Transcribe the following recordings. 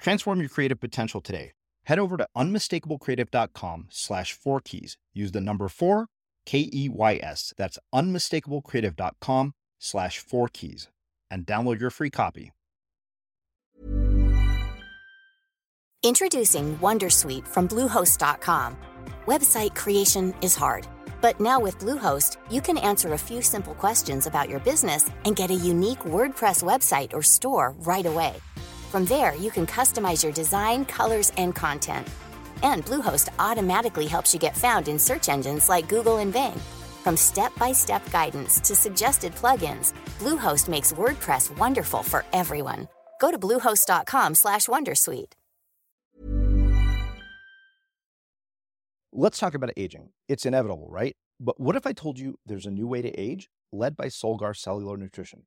Transform your creative potential today. Head over to unmistakablecreative.com slash four keys. Use the number four, K E Y S. That's unmistakablecreative.com slash four keys and download your free copy. Introducing Wondersuite from Bluehost.com. Website creation is hard, but now with Bluehost, you can answer a few simple questions about your business and get a unique WordPress website or store right away. From there, you can customize your design, colors, and content. And Bluehost automatically helps you get found in search engines like Google and Bing. From step-by-step guidance to suggested plugins, Bluehost makes WordPress wonderful for everyone. Go to bluehost.com/wondersuite. Let's talk about aging. It's inevitable, right? But what if I told you there's a new way to age led by Solgar Cellular Nutrition?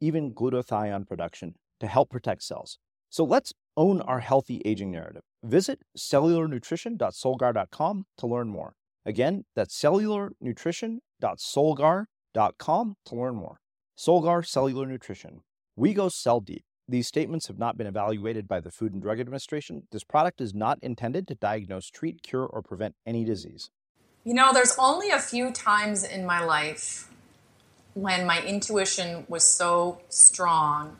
even glutathione production to help protect cells. So let's own our healthy aging narrative. Visit cellularnutrition.solgar.com to learn more. Again, that's cellularnutrition.solgar.com to learn more. Solgar Cellular Nutrition. We go cell deep. These statements have not been evaluated by the Food and Drug Administration. This product is not intended to diagnose, treat, cure, or prevent any disease. You know, there's only a few times in my life when my intuition was so strong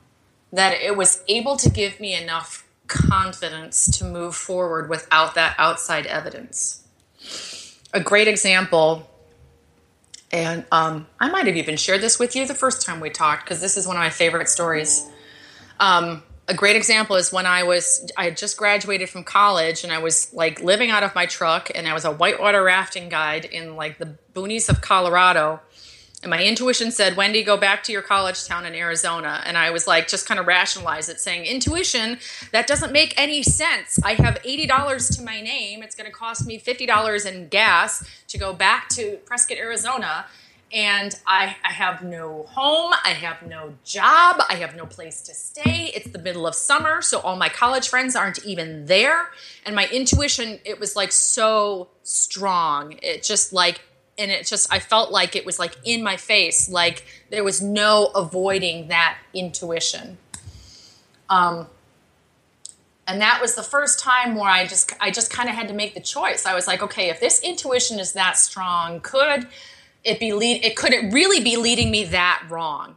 that it was able to give me enough confidence to move forward without that outside evidence. A great example, and um, I might have even shared this with you the first time we talked because this is one of my favorite stories. Um, a great example is when I was I had just graduated from college and I was like living out of my truck and I was a whitewater rafting guide in like the boonies of Colorado and my intuition said, Wendy, go back to your college town in Arizona. And I was like, just kind of rationalize it, saying, Intuition, that doesn't make any sense. I have $80 to my name. It's going to cost me $50 in gas to go back to Prescott, Arizona. And I, I have no home. I have no job. I have no place to stay. It's the middle of summer. So all my college friends aren't even there. And my intuition, it was like so strong. It just like and it just I felt like it was like in my face, like there was no avoiding that intuition. Um, and that was the first time where I just I just kind of had to make the choice. I was like, okay, if this intuition is that strong, could it be lead? It could it really be leading me that wrong?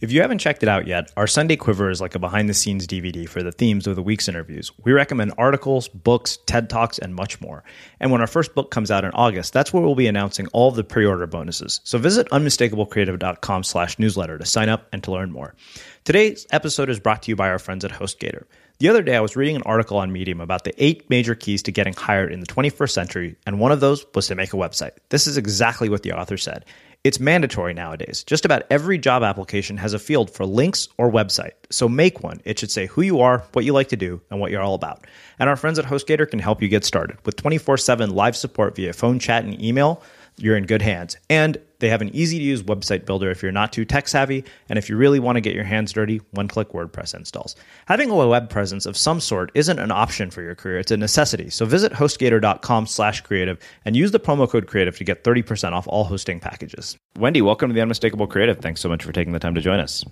If you haven't checked it out yet, our Sunday Quiver is like a behind the scenes DVD for the themes of the week's interviews. We recommend articles, books, TED Talks, and much more. And when our first book comes out in August, that's where we'll be announcing all of the pre order bonuses. So visit unmistakablecreative.com slash newsletter to sign up and to learn more. Today's episode is brought to you by our friends at HostGator. The other day, I was reading an article on Medium about the eight major keys to getting hired in the 21st century, and one of those was to make a website. This is exactly what the author said. It's mandatory nowadays. Just about every job application has a field for links or website. So make one. It should say who you are, what you like to do, and what you're all about. And our friends at HostGator can help you get started. With 24 7 live support via phone, chat, and email, you're in good hands. And they have an easy to use website builder if you're not too tech savvy. And if you really want to get your hands dirty, one click WordPress installs. Having a web presence of some sort isn't an option for your career, it's a necessity. So visit hostgator.com slash creative and use the promo code creative to get 30% off all hosting packages. Wendy, welcome to the Unmistakable Creative. Thanks so much for taking the time to join us.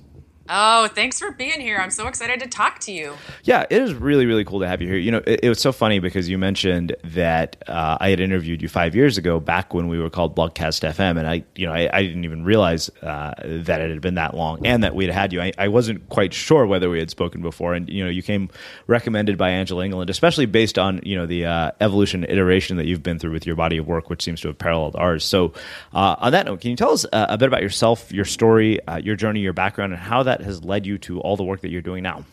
Oh, thanks for being here. I'm so excited to talk to you. Yeah, it is really, really cool to have you here. You know, it, it was so funny because you mentioned that uh, I had interviewed you five years ago, back when we were called Blogcast FM, and I, you know, I, I didn't even realize uh, that it had been that long and that we'd had you. I, I, wasn't quite sure whether we had spoken before, and you know, you came recommended by Angela England, especially based on you know the uh, evolution iteration that you've been through with your body of work, which seems to have paralleled ours. So, uh, on that note, can you tell us uh, a bit about yourself, your story, uh, your journey, your background, and how that that has led you to all the work that you're doing now?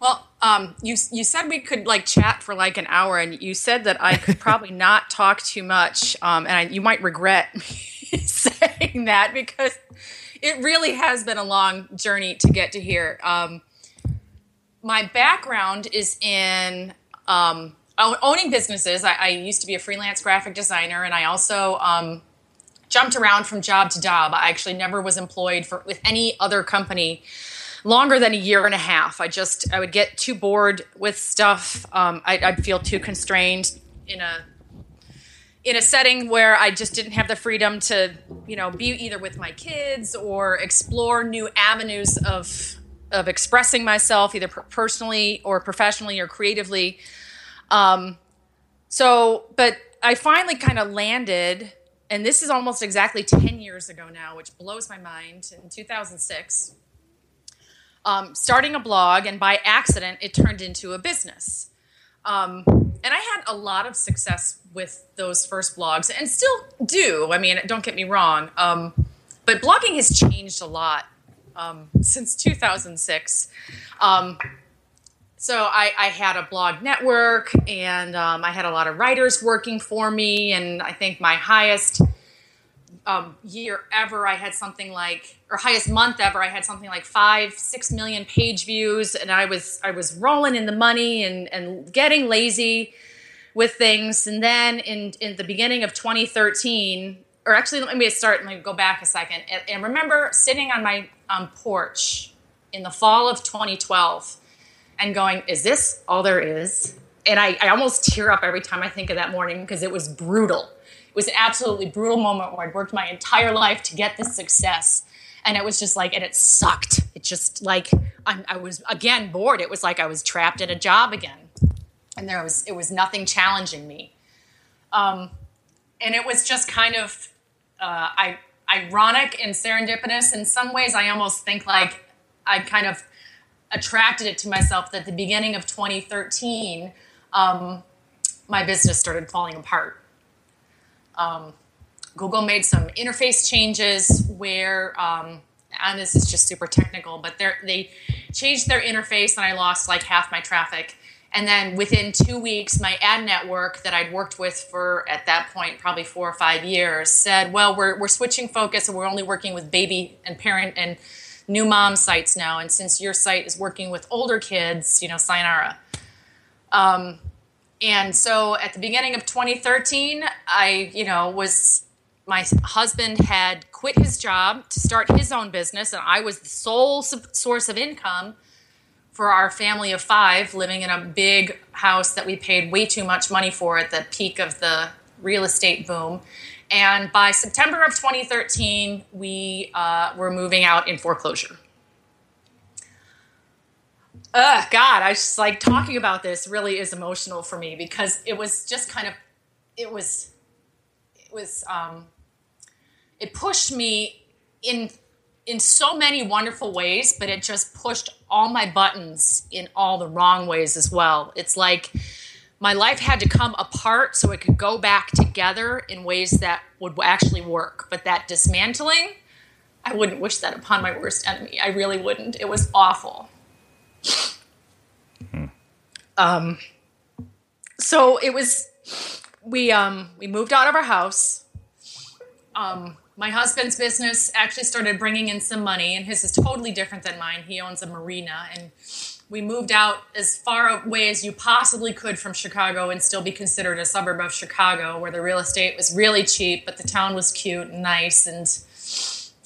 Well, um, you you said we could like chat for like an hour, and you said that I could probably not talk too much, um, and I, you might regret saying that because it really has been a long journey to get to here. Um, my background is in um, owning businesses. I, I, used to be a freelance graphic designer, and I also um, jumped around from job to job. I actually never was employed for with any other company longer than a year and a half. I just I would get too bored with stuff. Um, I, I'd feel too constrained in a in a setting where I just didn't have the freedom to, you know, be either with my kids or explore new avenues of of expressing myself, either personally or professionally or creatively. Um, so, but I finally kind of landed and this is almost exactly 10 years ago now, which blows my mind, in 2006, um, starting a blog, and by accident, it turned into a business. Um, and I had a lot of success with those first blogs and still do. I mean, don't get me wrong. Um, but blogging has changed a lot um, since 2006. So I, I, had a blog network and um, I had a lot of writers working for me. And I think my highest um, year ever, I had something like, or highest month ever, I had something like five, six million page views. And I was, I was rolling in the money and, and getting lazy with things. And then in, in the beginning of 2013, or actually, let me start, let me go back a second. And, and remember sitting on my um, porch in the fall of 2012 and going, is this all there is? And I, I almost tear up every time I think of that morning because it was brutal. It was an absolutely brutal moment where I'd worked my entire life to get this success. And it was just like, and it sucked. It just like, I'm, I was again bored. It was like I was trapped in a job again. And there was, it was nothing challenging me. Um, and it was just kind of, uh, I, ironic and serendipitous. In some ways, I almost think like I kind of attracted it to myself that the beginning of 2013, um, my business started falling apart. Um, Google made some interface changes where, um, and this is just super technical, but they changed their interface and I lost like half my traffic. And then within two weeks, my ad network that I'd worked with for, at that point, probably four or five years, said, well, we're, we're switching focus and we're only working with baby and parent and new mom sites now. And since your site is working with older kids, you know, sayonara. Um, and so at the beginning of 2013, I, you know, was my husband had quit his job to start his own business, and I was the sole source of income for our family of five living in a big house that we paid way too much money for at the peak of the real estate boom. And by September of 2013, we uh, were moving out in foreclosure. Ugh, God, I just like talking about this really is emotional for me because it was just kind of, it was, it was, um, it pushed me in in so many wonderful ways, but it just pushed all my buttons in all the wrong ways as well. It's like my life had to come apart so it could go back together in ways that would actually work. But that dismantling, I wouldn't wish that upon my worst enemy. I really wouldn't. It was awful. Mm-hmm. Um, so it was. We um we moved out of our house. Um, my husband's business actually started bringing in some money, and his is totally different than mine. He owns a marina, and we moved out as far away as you possibly could from Chicago and still be considered a suburb of Chicago, where the real estate was really cheap, but the town was cute and nice, and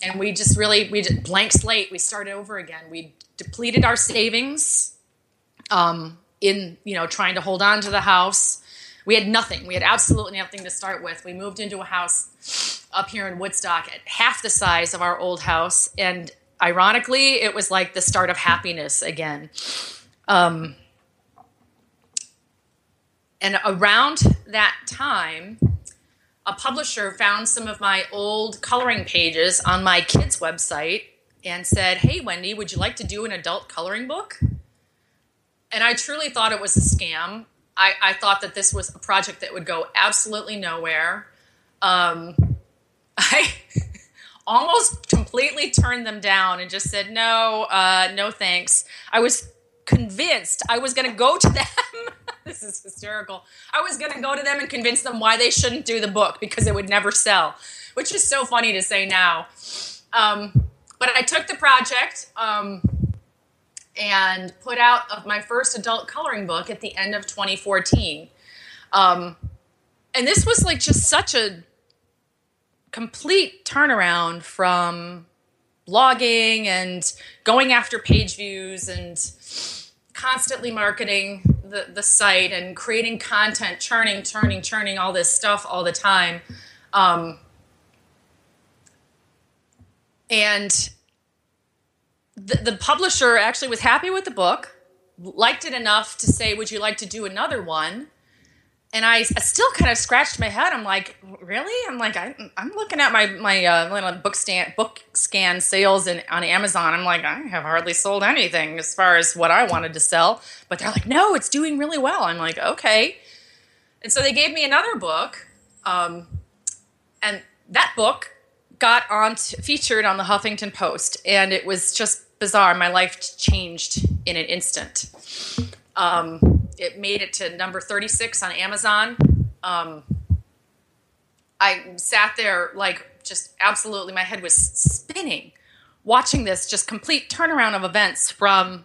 and we just really we did blank slate. We started over again. We depleted our savings, um, in you know trying to hold on to the house. We had nothing. We had absolutely nothing to start with. We moved into a house up here in Woodstock at half the size of our old house, and ironically, it was like the start of happiness again. Um, and around that time, a publisher found some of my old coloring pages on my kids' website and said, Hey, Wendy, would you like to do an adult coloring book? And I truly thought it was a scam. I, I thought that this was a project that would go absolutely nowhere. Um, I almost completely turned them down and just said, no, uh, no thanks. I was convinced I was going to go to them. this is hysterical. I was going to go to them and convince them why they shouldn't do the book because it would never sell, which is so funny to say now. Um, but I took the project um, and put out my first adult coloring book at the end of 2014. Um, and this was like just such a complete turnaround from blogging and going after page views and constantly marketing the, the site and creating content, churning, churning, churning all this stuff all the time. Um, and the, the publisher actually was happy with the book, liked it enough to say, Would you like to do another one? And I, I still kind of scratched my head. I'm like, really? I'm like, I, am looking at my my uh, book stand book scan sales in, on Amazon. I'm like, I have hardly sold anything as far as what I wanted to sell. But they're like, no, it's doing really well. I'm like, okay. And so they gave me another book, um, and that book got on t- featured on the Huffington Post, and it was just bizarre. My life changed in an instant. Um, it made it to number 36 on Amazon. Um, I sat there like just absolutely, my head was spinning watching this just complete turnaround of events from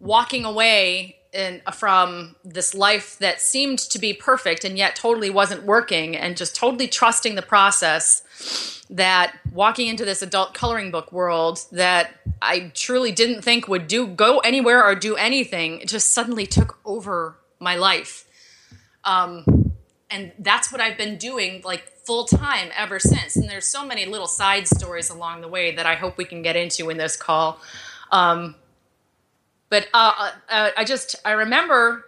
walking away in, from this life that seemed to be perfect and yet totally wasn't working and just totally trusting the process that walking into this adult coloring book world that I truly didn't think would do go anywhere or do anything it just suddenly took over my life. Um, and that's what I've been doing like full time ever since. And there's so many little side stories along the way that I hope we can get into in this call. Um, but uh, uh, uh I just I remember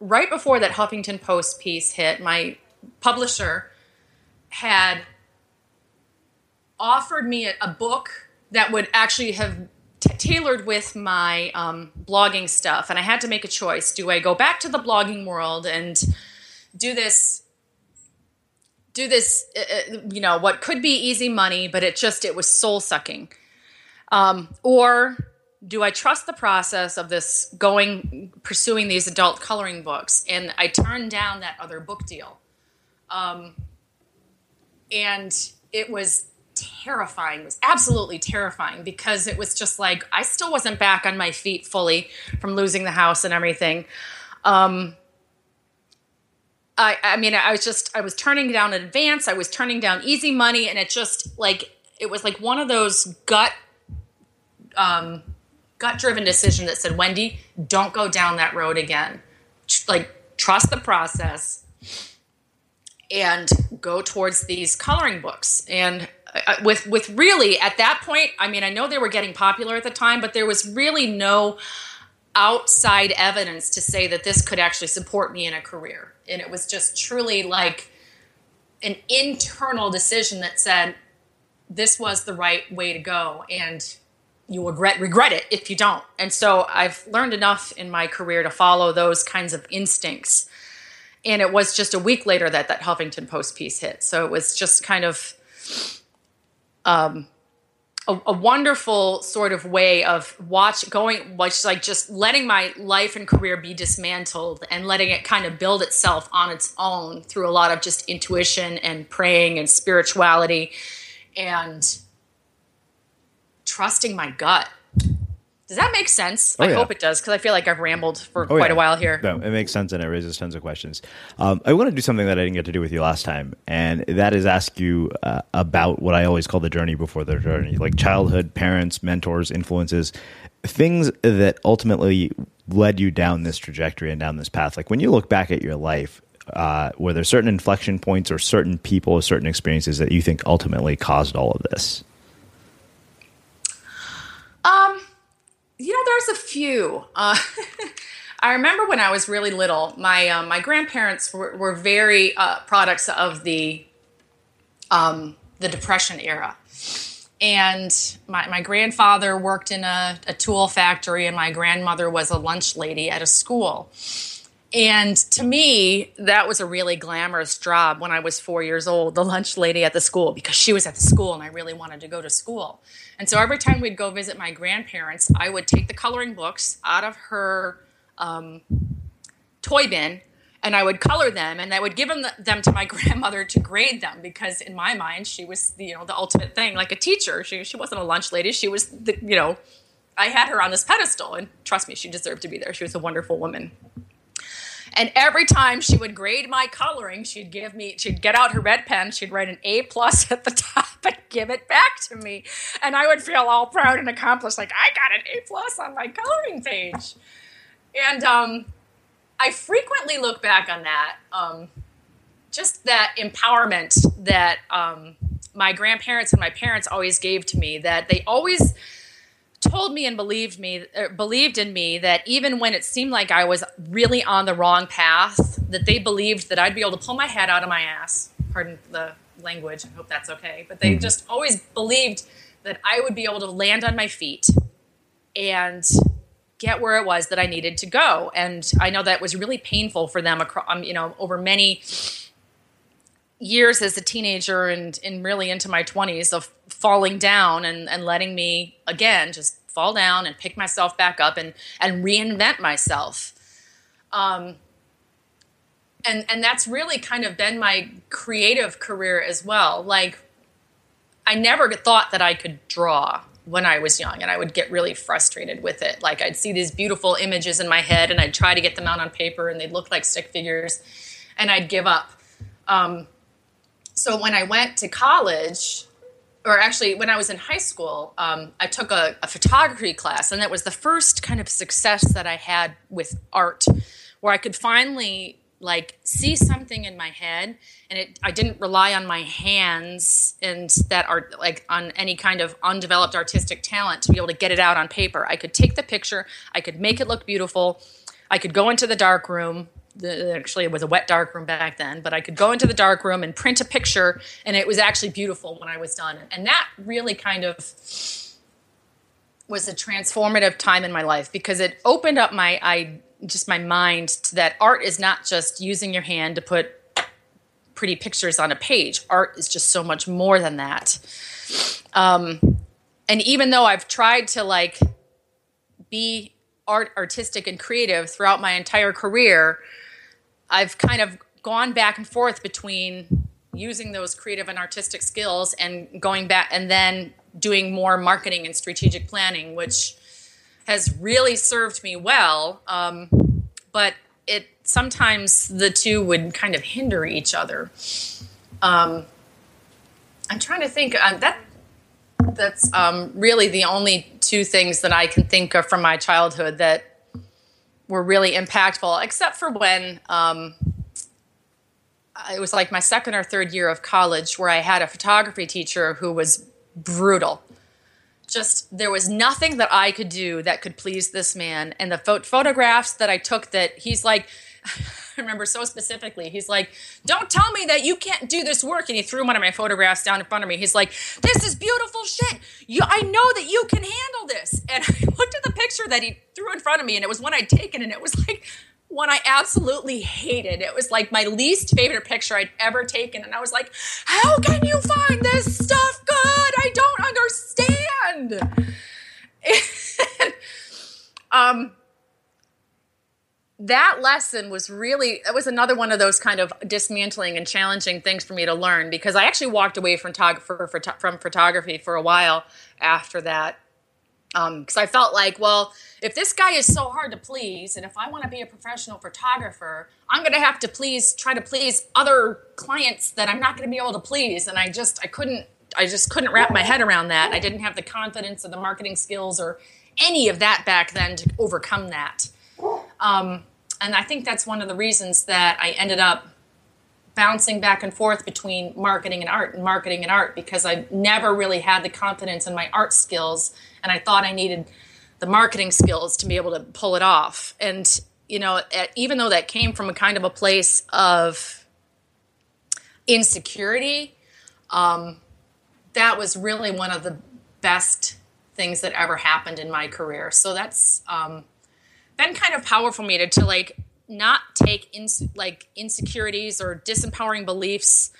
right before that Huffington Post piece hit, my publisher had offered me a, a book that would actually have t- tailored with my um, blogging stuff, and I had to make a choice: do I go back to the blogging world and do this? Do this, uh, uh you know, what could be easy money, but it just it was soul sucking, um, or do I trust the process of this going pursuing these adult coloring books? And I turned down that other book deal. Um, and it was terrifying. It was absolutely terrifying because it was just like I still wasn't back on my feet fully from losing the house and everything. Um, I, I mean, I was just I was turning down advance. I was turning down easy money, and it just like it was like one of those gut um, gut driven decision that said, Wendy, don't go down that road again. Like trust the process and go towards these coloring books. And uh, uh, with with really at that point i mean i know they were getting popular at the time but there was really no outside evidence to say that this could actually support me in a career. And it was just truly like an internal decision that said this was the right way to go. And you regret regret it if you don't. And so I've learned enough in my career to follow those kinds of instincts. And it was just a week later that that Huffington Post piece hit. So it was just kind of um, a, a, wonderful sort of way of watch going, which like just letting my life and career be dismantled and letting it kind of build itself on its own through a lot of just intuition and praying and spirituality and trusting my gut. Does that make sense? Oh, I yeah. hope it does because I feel like I've rambled for oh, quite yeah. a while here. No, it makes sense and it raises tons of questions. Um, I want to do something that I didn't get to do with you last time, and that is ask you uh, about what I always call the journey before the journey, like childhood, parents, mentors, influences, things that ultimately led you down this trajectory and down this path. Like when you look back at your life, uh, were there certain inflection points or certain people or certain experiences that you think ultimately caused all of this? Um, you know, there's a few. Uh, I remember when I was really little, my uh, my grandparents were, were very uh, products of the um, the Depression era, and my, my grandfather worked in a, a tool factory, and my grandmother was a lunch lady at a school. And to me, that was a really glamorous job when I was four years old, the lunch lady at the school, because she was at the school and I really wanted to go to school. And so every time we'd go visit my grandparents, I would take the coloring books out of her um, toy bin and I would color them and I would give them, them to my grandmother to grade them because in my mind she was you know the ultimate thing like a teacher. She, she wasn't a lunch lady. She was the you know I had her on this pedestal and trust me she deserved to be there. She was a wonderful woman and every time she would grade my coloring, she'd give me, she'd get out her red pen, she'd write an A plus at the top and give it back to me. And I would feel all proud and accomplished, like I got an A plus on my coloring page. And um, I frequently look back on that, um, just that empowerment that um, my grandparents and my parents always gave to me, that they always told me and believed me er, believed in me that even when it seemed like I was really on the wrong path, that they believed that I'd be able to pull my head out of my ass. Pardon the language. I hope that's okay. But they mm-hmm. just always believed that I would be able to land on my feet and get where it was that I needed to go. And I know that was really painful for them across, um, you know, over many years as a teenager and, and really into my 20s of falling down and, and letting me again just fall down and pick myself back up and and reinvent myself. Um, and and that's really kind of been my creative career as well. Like i never thought that i could draw when i was young and i would get really frustrated with it. Like i'd see these beautiful images in my head and i'd try to get them out on paper and they'd look like stick figures and i'd give up. Um, so when I went to college, or actually when I was in high school, um, I took a, a, photography class, and that was the first kind of success that I had with art, where I could finally like see something in my head, and it I didn't rely on my hands and that art like on any kind of undeveloped artistic talent to be able to get it out on paper. I could take the picture, I could make it look beautiful, I could go into the dark room actually it was a wet dark room back then but i could go into the dark room and print a picture and it was actually beautiful when i was done. And that really kind of was a transformative time in my life because it opened up my i just my mind to that art is not just using your hand to put pretty pictures on a page. Art is just so much more than that. Um, and even though i've tried to like be art artistic and creative throughout my entire career I've kind of gone back and forth between using those creative and artistic skills and going back and then doing more marketing and strategic planning, which has really served me well. Um, but it sometimes the two would kind of hinder each other. Um, I'm trying to think uh, that that's um, really the only two things that I can think of from my childhood that were really impactful, except for when um, it was like my second or third year of college where I had a photography teacher who was brutal. Just there was nothing that I could do that could please this man. And the photographs that I took, that he's like, I remember so specifically. He's like, "Don't tell me that you can't do this work." And he threw one of my photographs down in front of me. He's like, "This is beautiful shit. You, I know that you can handle this." And I looked at the picture that he threw in front of me, and it was one I'd taken, and it was like one I absolutely hated. It was like my least favorite picture I'd ever taken, and I was like, "How can you find this stuff good? I don't understand." And, um that lesson was really it was another one of those kind of dismantling and challenging things for me to learn because I actually walked away from, from photography for a while after that because um, I felt like, well, if this guy is so hard to please, and if I want to be a professional photographer, I'm going to have to please, try to please other clients that I'm not going to be able to please, and I just, I couldn't, I just couldn't wrap my head around that. I didn't have the confidence or the marketing skills or any of that back then to overcome that. Um, and I think that's one of the reasons that I ended up bouncing back and forth between marketing and art and marketing and art because I never really had the confidence in my art skills and I thought I needed the marketing skills to be able to pull it off. And you know, even though that came from a kind of a place of insecurity, um, that was really one of the best things that ever happened in my career. So that's um, been kind of powerful for me to, to like not take in, like insecurities or disempowering beliefs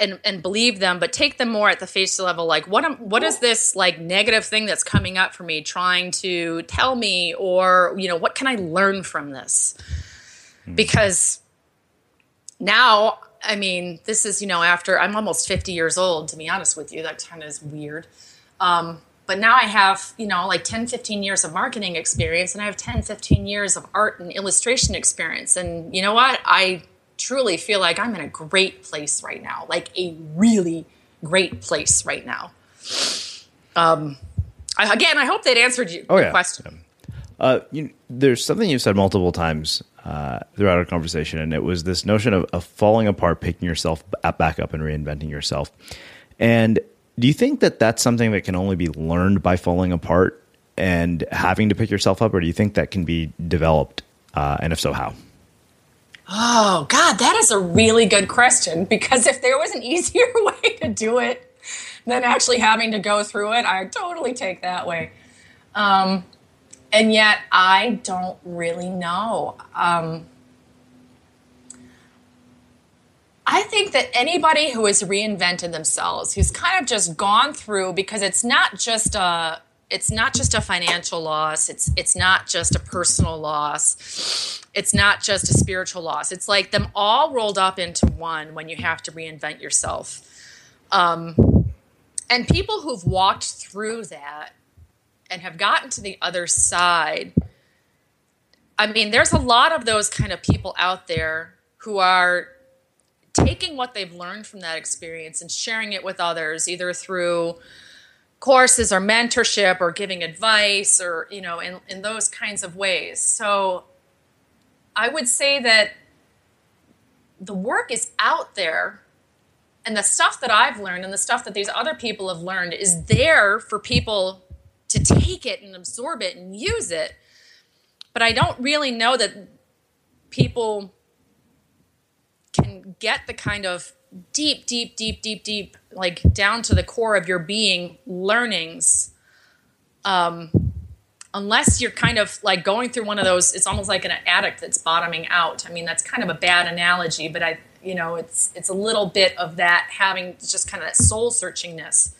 and and believe them, but take them more at the face level. Like what am, what is this like negative thing that's coming up for me, trying to tell me, or you know, what can I learn from this? Hmm. Because now, I mean, this is you know after I'm almost 50 years old. To be honest with you, that kind of is weird. Um, but now I have, you know, like 10, 15 years of marketing experience and I have 10, 15 years of art and illustration experience. And you know what? I truly feel like I'm in a great place right now, like a really great place right now. Um, I, again, I hope that answered your, oh, yeah. question. Uh, you, there's something you've said multiple times uh, throughout our conversation, and it was this notion of, of falling apart, picking yourself back up, and reinventing yourself. And do you think that that's something that can only be learned by falling apart and having to pick yourself up, or do you think that can be developed? Uh, and if so, how? Oh, God, that is a really good question because if there was an easier way to do it than actually having to go through it, I'd totally take that way. Um, and yet, I don't really know. Um, I think that anybody who has reinvented themselves, who's kind of just gone through, because it's not just a it's not just a financial loss it's it's not just a personal loss it's not just a spiritual loss. It's like them all rolled up into one when you have to reinvent yourself. Um, and people who've walked through that and have gotten to the other side i mean there's a lot of those kind of people out there who are taking what they've learned from that experience and sharing it with others, either through courses or mentorship or giving advice or, you know, in, in those kinds of ways. So I would say that the work is out there and the stuff that I've learned and the stuff that these other people have learned is there for people to take it and absorb it and use it. But I don't really know that people can get the kind of deep, deep, deep, deep, deep, like down to the core of your being learnings. Um, unless you're kind of like going through one of those, it's almost like an addict that's bottoming out. I mean, that's kind of a bad analogy, but I, you know, it's it's a little bit of that having just kind of that soul searchingness,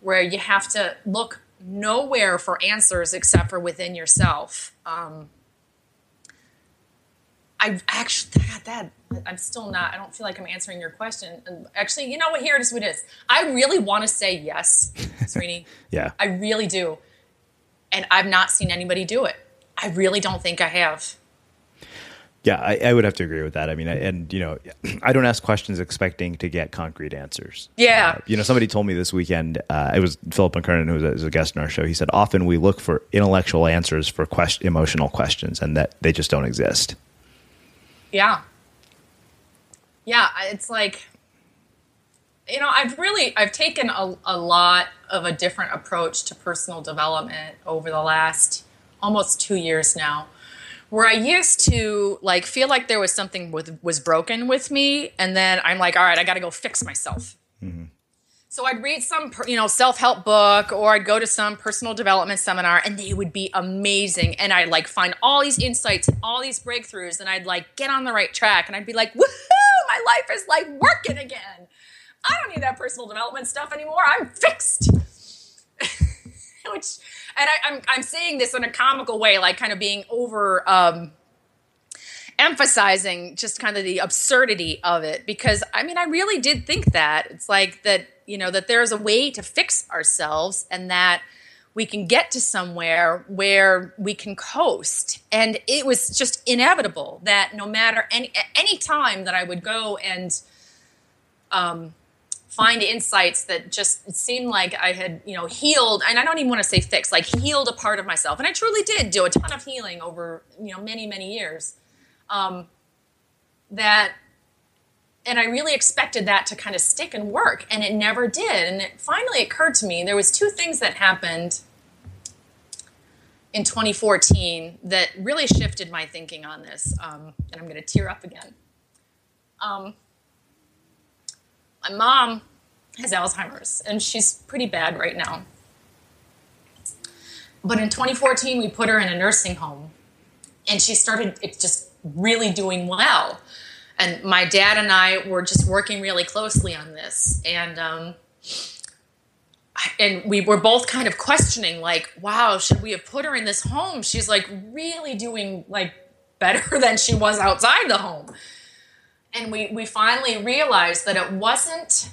where you have to look nowhere for answers except for within yourself. Um, I actually got that. I'm still not. I don't feel like I'm answering your question. And actually, you know what? Here it is. What it is. I really want to say yes, Srini. yeah. I really do, and I've not seen anybody do it. I really don't think I have. Yeah, I, I would have to agree with that. I mean, I, and you know, I don't ask questions expecting to get concrete answers. Yeah. Uh, you know, somebody told me this weekend. Uh, it was Philip McKernan, who was a, was a, guest in our show. He said, "Often we look for intellectual answers for quest- emotional questions, and that they just don't exist." Yeah. Yeah, it's like you know, I've really I've taken a, a lot of a different approach to personal development over the last almost 2 years now where I used to like feel like there was something with was broken with me, and then I'm like, all right, I got to go fix myself. Mm-hmm. So I'd read some, you know, self-help book or I'd go to some personal development seminar and they would be amazing. And I'd like find all these insights and all these breakthroughs and I'd like get on the right track and I'd be like, woohoo, my life is like working again. I don't need that personal development stuff anymore. I'm fixed. Which, and I, am I'm, I'm saying this in a comical way, like kind of being over um, emphasizing just kind of the absurdity of it because I mean I really did think that. It's like that you know that there's a way to fix ourselves and that we can get to somewhere where we can coast. And it was just inevitable that no matter any any time that I would go and um, find insights that just seemed like I had, you know, healed, and I don't even want to say fixed, like healed a part of myself. And I truly did do a ton of healing over, you know, many, many years um, that and I really expected that to kind of stick and work, and it never did. And it finally occurred to me there was two things that happened in 2014 that really shifted my thinking on this. Um, and I'm going to tear up again. Um, my mom has Alzheimer's, and she's pretty bad right now. But in 2014, we put her in a nursing home, and she started it just really doing well. And my dad and I were just working really closely on this. And, um, and we were both kind of questioning, like, wow, should we have put her in this home? She's like really doing like better than she was outside the home. And we, we finally realized that it wasn't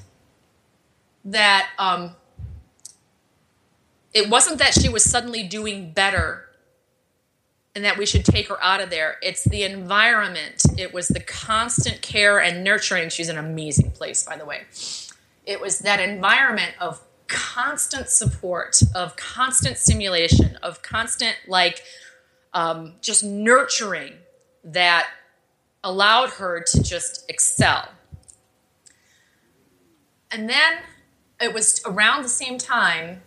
that um, it wasn't that she was suddenly doing better and that we should take her out of there. It's the environment. It was the constant care and nurturing. She's an amazing place, by the way. It was that environment of constant support, of constant stimulation, of constant, like, um, just nurturing that allowed her to just excel. And then it was around the same time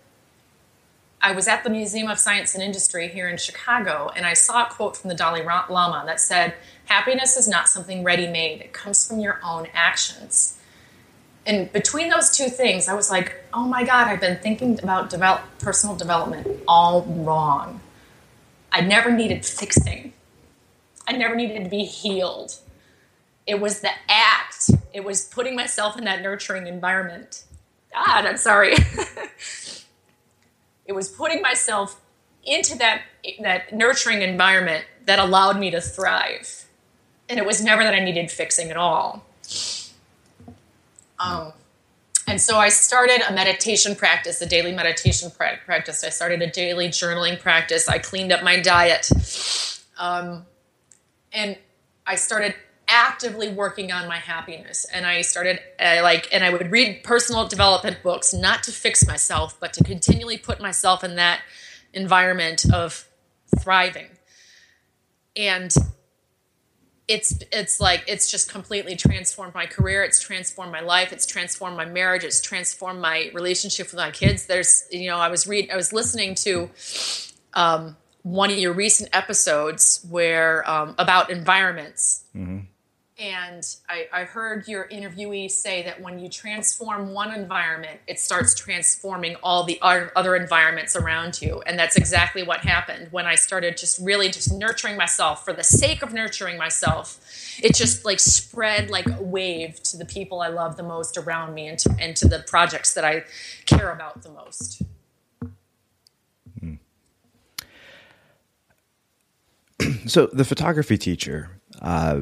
I was at the Museum of Science and Industry here in Chicago, and I saw a quote from the Dalai Lama that said, Happiness is not something ready made, it comes from your own actions. And between those two things, I was like, oh my God, I've been thinking about develop, personal development all wrong. I never needed fixing, I never needed to be healed. It was the act, it was putting myself in that nurturing environment. God, I'm sorry. It was putting myself into that that nurturing environment that allowed me to thrive. And it was never that I needed fixing at all. Um, and so I started a meditation practice, a daily meditation practice. I started a daily journaling practice. I cleaned up my diet. Um, and I started actively working on my happiness. And i started uh, like and i would read personal development books not to fix myself but to continually put myself in that environment of thriving. And it's it's like it's just completely transformed my career. It's transformed my life. It's transformed my marriage. It's transformed my relationship with my kids. There's you know i was read i was listening to um, one of your recent episodes where um, about environments. Mm-hmm. And I, I, heard your interviewee say that when you transform one environment, it starts transforming all the other environments around you. And that's exactly what happened when I started just really just nurturing myself for the sake of nurturing myself. It just like spread like a wave to the people I love the most around me and to, and to the projects that I care about the most. Hmm. so the photography teacher, uh,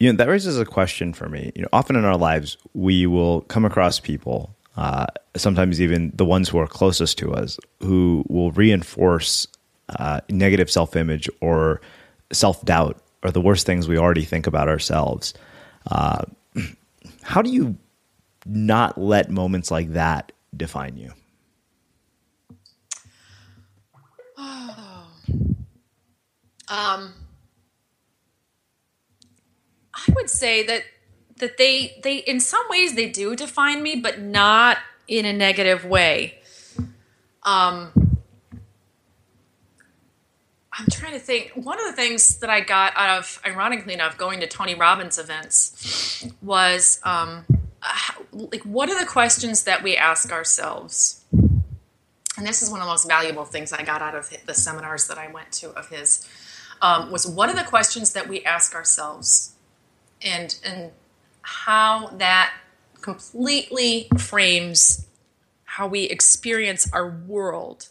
you know that raises a question for me. You know often in our lives we will come across people uh, sometimes even the ones who are closest to us who will reinforce uh, negative self-image or self-doubt or the worst things we already think about ourselves. Uh, how do you not let moments like that define you? Um would say that that they they in some ways they do define me, but not in a negative way. Um, I'm trying to think. One of the things that I got out of, ironically enough, going to Tony Robbins events was um, like, what are the questions that we ask ourselves? And this is one of the most valuable things I got out of the seminars that I went to of his. Um, was what are the questions that we ask ourselves, and and how that completely frames how we experience our world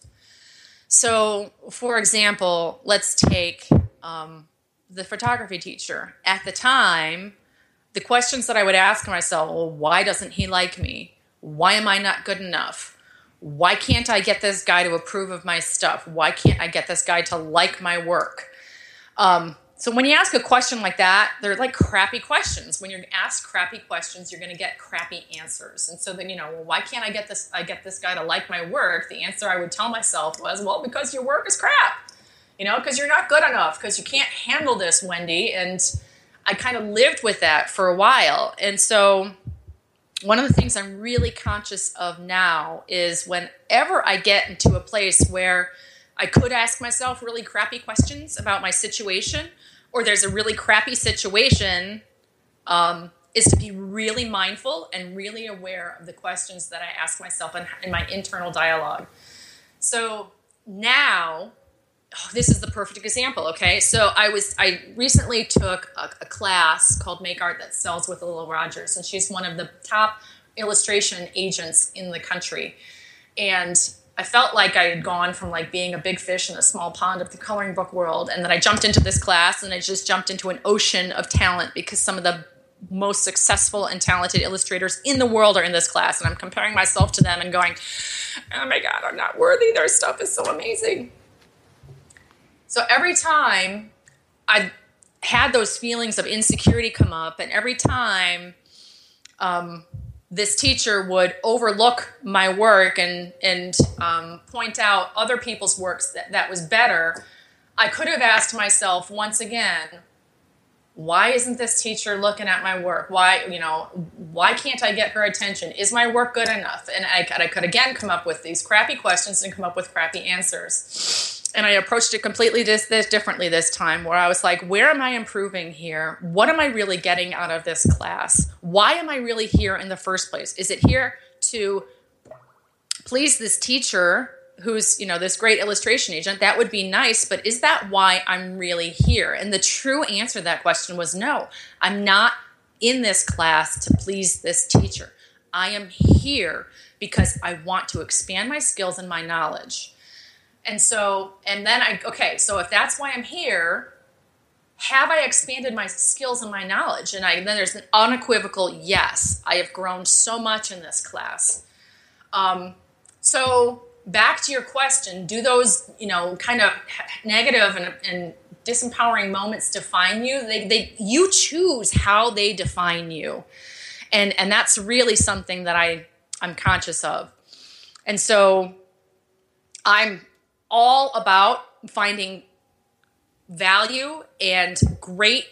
so, for example, let's take um, the photography teacher. At the time, the questions that I would ask myself well, why doesn't he like me? Why am I not good enough? Why can't I get this guy to approve of my stuff? Why can't I get this guy to like my work? Um, so when you ask a question like that, they're like crappy questions. When you're asked crappy questions, you're going to get crappy answers. And so then you know, well, why can't I get this? I get this guy to like my work. The answer I would tell myself was, well, because your work is crap. You know, because you're not good enough. Because you can't handle this, Wendy. And I kind of lived with that for a while. And so one of the things I'm really conscious of now is whenever I get into a place where I could ask myself really crappy questions about my situation or there's a really crappy situation um, is to be really mindful and really aware of the questions that I ask myself in, in my internal dialogue. So now, oh, this is the perfect example. Okay, so I was I recently took a, a class called Make Art That Sells with Lilla Rogers, and she's one of the top illustration agents in the country, and I felt like I had gone from like being a big fish in a small pond of the coloring book world, and then I jumped into this class and I just jumped into an ocean of talent because some of the most successful and talented illustrators in the world are in this class, and I'm comparing myself to them and going, "Oh my God, I'm not worthy. Their stuff is so amazing." So every time I had those feelings of insecurity come up, and every time um, this teacher would overlook my work and and um, point out other people's works that, that was better i could have asked myself once again why isn't this teacher looking at my work? Why you know why can't i get her attention? Is my work good enough? And i, I could again come up with these crappy questions and come up with crappy answers and I approached it completely this, this differently this time where I was like, where am I improving here? What am I really getting out of this class? Why am I really here in the first place? Is it here to please this teacher who's, you know, this great illustration agent? That would be nice, but is that why I'm really here? And the true answer to that question was no. I'm not in this class to please this teacher. I am here because I want to expand my skills and my knowledge and so, and then I, okay, so if that's why I'm here, have I expanded my skills and my knowledge? And I, then there's an unequivocal yes. I have grown so much in this class. Um, so back to your question, do those, you know, kind of negative and, and disempowering moments define you? They, they, you choose how they define you. And, and that's really something that I, I'm conscious of. And so I'm all about finding value and great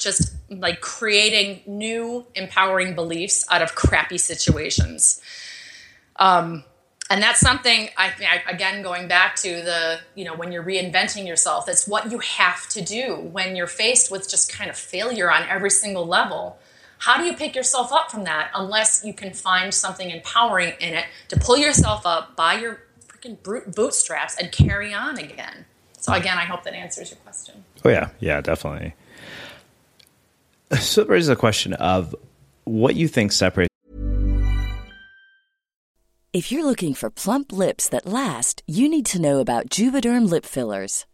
just like creating new empowering beliefs out of crappy situations. Um, and that's something I, I again going back to the you know when you're reinventing yourself that's what you have to do when you're faced with just kind of failure on every single level. How do you pick yourself up from that unless you can find something empowering in it to pull yourself up by your freaking bootstraps and carry on again. So again, I hope that answers your question. Oh yeah, yeah, definitely. So it raises a question of what you think separates. If you're looking for plump lips that last, you need to know about Juvederm lip fillers.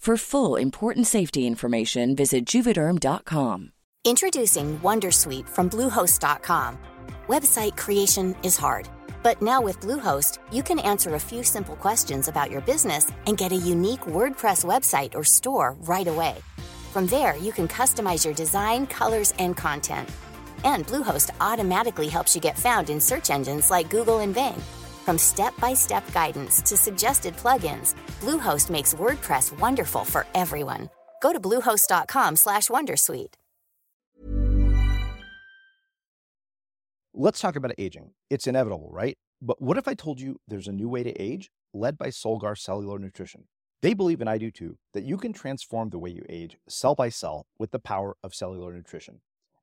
For full important safety information, visit juvederm.com. Introducing Wondersuite from Bluehost.com. Website creation is hard, but now with Bluehost, you can answer a few simple questions about your business and get a unique WordPress website or store right away. From there, you can customize your design, colors, and content. And Bluehost automatically helps you get found in search engines like Google and Bing. From step-by-step guidance to suggested plugins, Bluehost makes WordPress wonderful for everyone. Go to bluehost.com/wondersuite. Let's talk about aging. It's inevitable, right? But what if I told you there's a new way to age led by Solgar Cellular Nutrition? They believe, and I do too, that you can transform the way you age cell by cell with the power of cellular nutrition.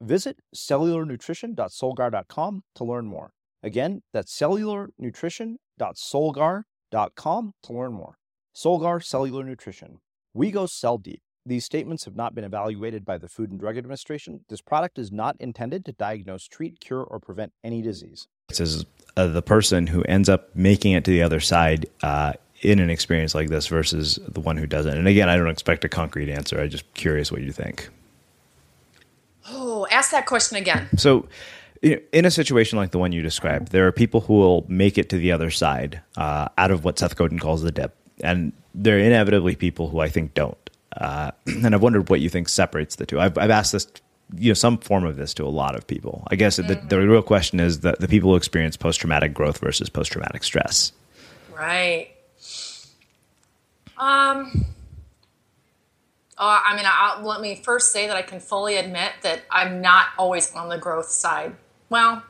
Visit cellularnutrition.solgar.com to learn more. Again, that's cellularnutrition.solgar.com to learn more. Solgar Cellular Nutrition. We go cell deep. These statements have not been evaluated by the Food and Drug Administration. This product is not intended to diagnose, treat, cure, or prevent any disease. This is uh, the person who ends up making it to the other side uh, in an experience like this versus the one who doesn't. And again, I don't expect a concrete answer. I'm just curious what you think. Oh, ask that question again. So, in a situation like the one you described, there are people who will make it to the other side uh, out of what Seth Godin calls the dip, and there are inevitably people who I think don't. Uh, and I've wondered what you think separates the two. I've, I've, asked this, you know, some form of this to a lot of people. I guess mm-hmm. the, the real question is the, the people who experience post traumatic growth versus post traumatic stress. Right. Um, uh, I mean, I, let me first say that I can fully admit that I'm not always on the growth side. Well,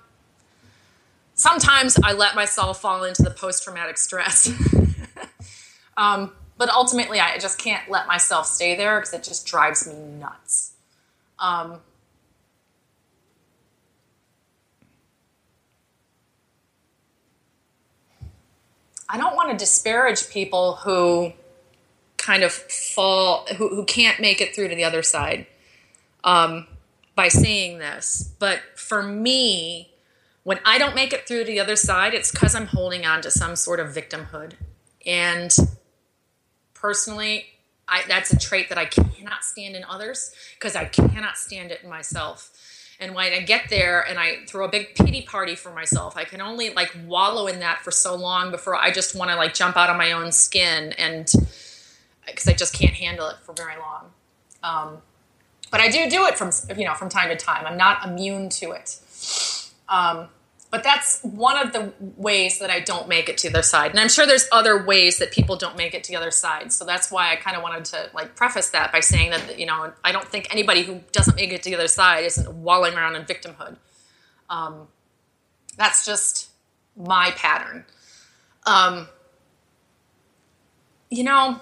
sometimes I let myself fall into the post traumatic stress. um, but ultimately, I just can't let myself stay there because it just drives me nuts. Um, I don't want to disparage people who kind of fall who, who can't make it through to the other side um, by saying this. But for me when i don't make it through to the other side it's because i'm holding on to some sort of victimhood. And personally I, that's a trait that i cannot stand in others because i cannot stand it in myself. And when i get there and i throw a big pity party for myself i can only like wallow in that for so long before i just want to like jump out of my own skin and because I just can't handle it for very long. Um, but I do do it from you know from time to time. I'm not immune to it. Um, but that's one of the ways that I don't make it to the other side. And I'm sure there's other ways that people don't make it to the other side. So that's why I kind of wanted to like preface that by saying that you know I don't think anybody who doesn't make it to the other side isn't walling around in victimhood. Um, that's just my pattern. Um, you know,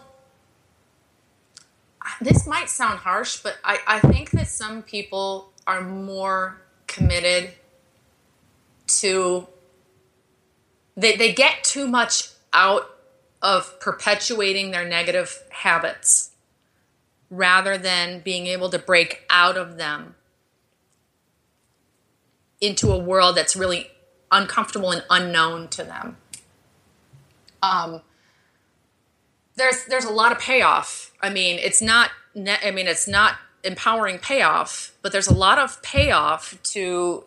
this might sound harsh, but I, I think that some people are more committed to they, they get too much out of perpetuating their negative habits rather than being able to break out of them into a world that's really uncomfortable and unknown to them. Um, there's there's a lot of payoff. I mean, it's not I mean, it's not empowering payoff, but there's a lot of payoff to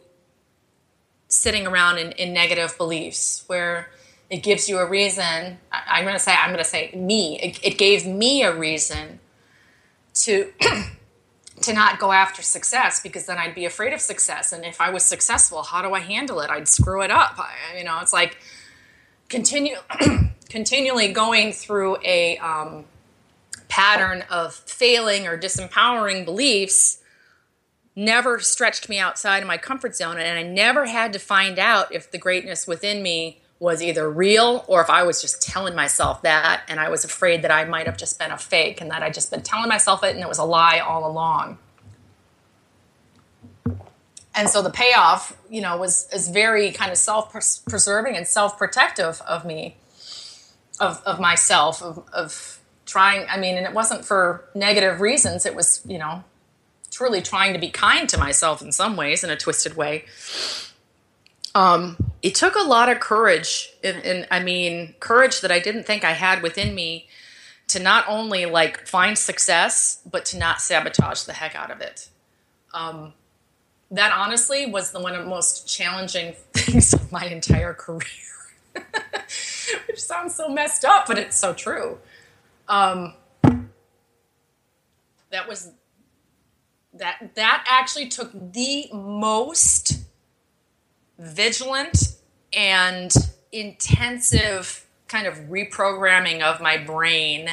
sitting around in, in negative beliefs where it gives you a reason. I, am going to say I'm going to say me. It, it gave me a reason to to not go after success because then I'd be afraid of success. And if I was successful, how do I handle it? I'd screw it up. I, you know, it's like continue continually going through a um, pattern of failing or disempowering beliefs never stretched me outside of my comfort zone and i never had to find out if the greatness within me was either real or if i was just telling myself that and i was afraid that i might have just been a fake and that i'd just been telling myself it and it was a lie all along. And so the payoff you know was is very kind of self-preserving and self-protective of me of, of myself of, of trying i mean and it wasn't for negative reasons it was you know truly trying to be kind to myself in some ways, in a twisted way. Um, it took a lot of courage, and, and I mean, courage that I didn't think I had within me to not only like find success, but to not sabotage the heck out of it. Um, that honestly was the one of the most challenging things of my entire career. Which sounds so messed up, but it's so true. Um, that was that that actually took the most vigilant and intensive kind of reprogramming of my brain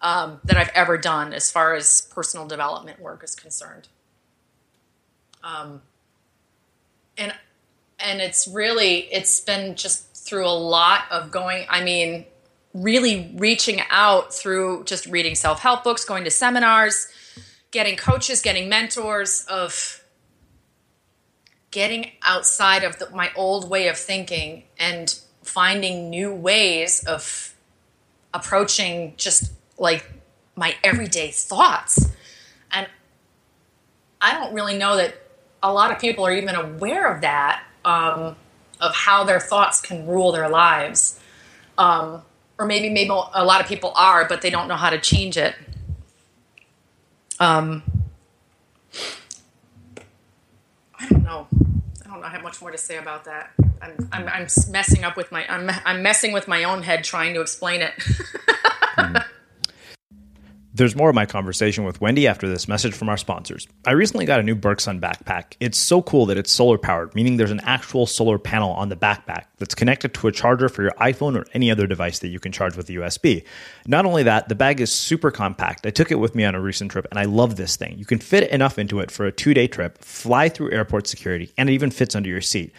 um, that I've ever done as far as personal development work is concerned. Um, and and it's really it's been just through a lot of going. I mean, really reaching out through just reading self help books, going to seminars getting coaches, getting mentors, of getting outside of the, my old way of thinking and finding new ways of approaching just like my everyday thoughts. And I don't really know that a lot of people are even aware of that, um, of how their thoughts can rule their lives. Um, or maybe maybe a lot of people are, but they don't know how to change it. Um, I don't know. I don't know I have much more to say about that. I'm, I'm, I'm messing up with my, I'm, I'm messing with my own head trying to explain it. mm. There's more of my conversation with Wendy after this message from our sponsors. I recently got a new BirkSun backpack. It's so cool that it's solar powered, meaning there's an actual solar panel on the backpack that's connected to a charger for your iPhone or any other device that you can charge with USB. Not only that, the bag is super compact. I took it with me on a recent trip and I love this thing. You can fit enough into it for a two day trip, fly through airport security, and it even fits under your seat.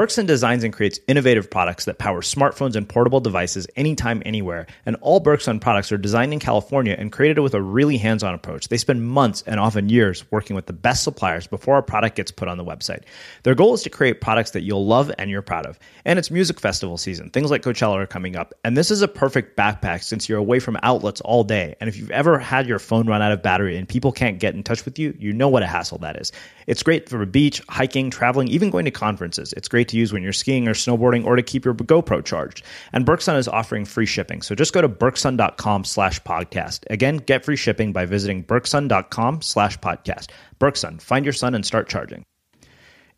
BirkSun designs and creates innovative products that power smartphones and portable devices anytime, anywhere. And all BirkSun products are designed in California and created with a really hands on approach. They spend months and often years working with the best suppliers before a product gets put on the website. Their goal is to create products that you'll love and you're proud of. And it's music festival season. Things like Coachella are coming up. And this is a perfect backpack since you're away from outlets all day. And if you've ever had your phone run out of battery and people can't get in touch with you, you know what a hassle that is. It's great for a beach, hiking, traveling, even going to conferences. It's great to use when you're skiing or snowboarding or to keep your GoPro charged. And BirkSun is offering free shipping. So just go to birksun.com slash podcast. Again, get free shipping by visiting birksun.com slash podcast. BirkSun, find your sun and start charging.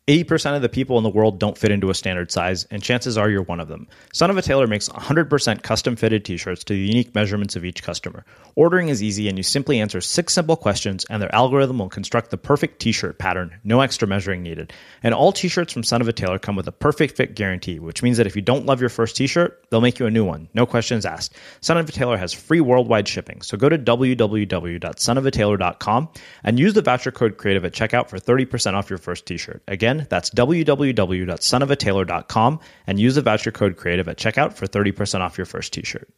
80% of the people in the world don't fit into a standard size, and chances are you're one of them. Son of a Tailor makes 100% custom fitted t shirts to the unique measurements of each customer. Ordering is easy, and you simply answer six simple questions, and their algorithm will construct the perfect t shirt pattern, no extra measuring needed. And all t shirts from Son of a Tailor come with a perfect fit guarantee, which means that if you don't love your first t shirt, they'll make you a new one, no questions asked. Son of a Tailor has free worldwide shipping, so go to www.sonofatailor.com and use the voucher code CREATIVE at checkout for 30% off your first t shirt. Again, Again, that's www.sonofatailor.com and use the voucher code CREATIVE at checkout for 30% off your first t shirt.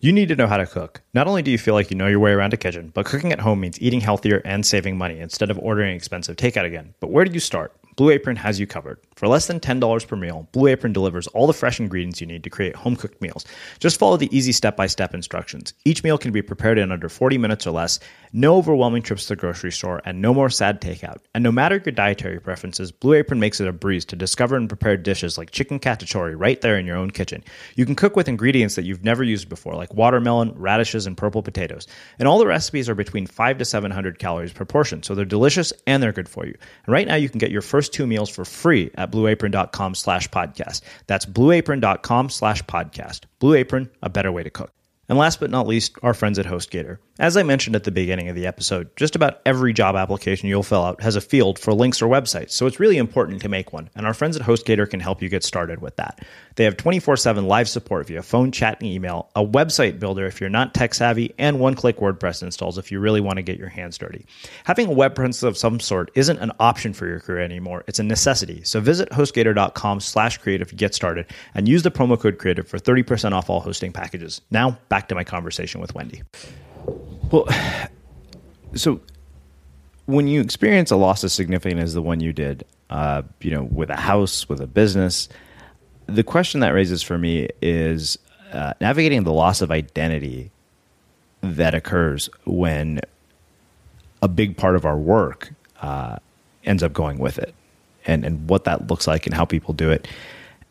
You need to know how to cook. Not only do you feel like you know your way around a kitchen, but cooking at home means eating healthier and saving money instead of ordering expensive takeout again. But where do you start? Blue Apron has you covered. For less than $10 per meal, Blue Apron delivers all the fresh ingredients you need to create home cooked meals. Just follow the easy step by step instructions. Each meal can be prepared in under 40 minutes or less, no overwhelming trips to the grocery store, and no more sad takeout. And no matter your dietary preferences, Blue Apron makes it a breeze to discover and prepare dishes like chicken cacciatore right there in your own kitchen. You can cook with ingredients that you've never used before, like watermelon, radishes, and purple potatoes. And all the recipes are between 5 to 700 calories per portion, so they're delicious and they're good for you. And right now, you can get your first two meals for free at blueapron.com slash podcast. That's blueapron.com slash podcast. Blue Apron, a better way to cook. And last but not least, our friends at HostGator. As I mentioned at the beginning of the episode, just about every job application you'll fill out has a field for links or websites, so it's really important to make one. And our friends at HostGator can help you get started with that. They have 24 7 live support via phone, chat, and email, a website builder if you're not tech savvy, and one click WordPress installs if you really want to get your hands dirty. Having a web presence of some sort isn't an option for your career anymore, it's a necessity. So visit HostGator.com slash creative to get started and use the promo code creative for 30% off all hosting packages. Now, back to my conversation with Wendy. Well, so when you experience a loss as significant as the one you did, uh, you know, with a house, with a business, the question that raises for me is uh, navigating the loss of identity that occurs when a big part of our work uh, ends up going with it, and and what that looks like and how people do it.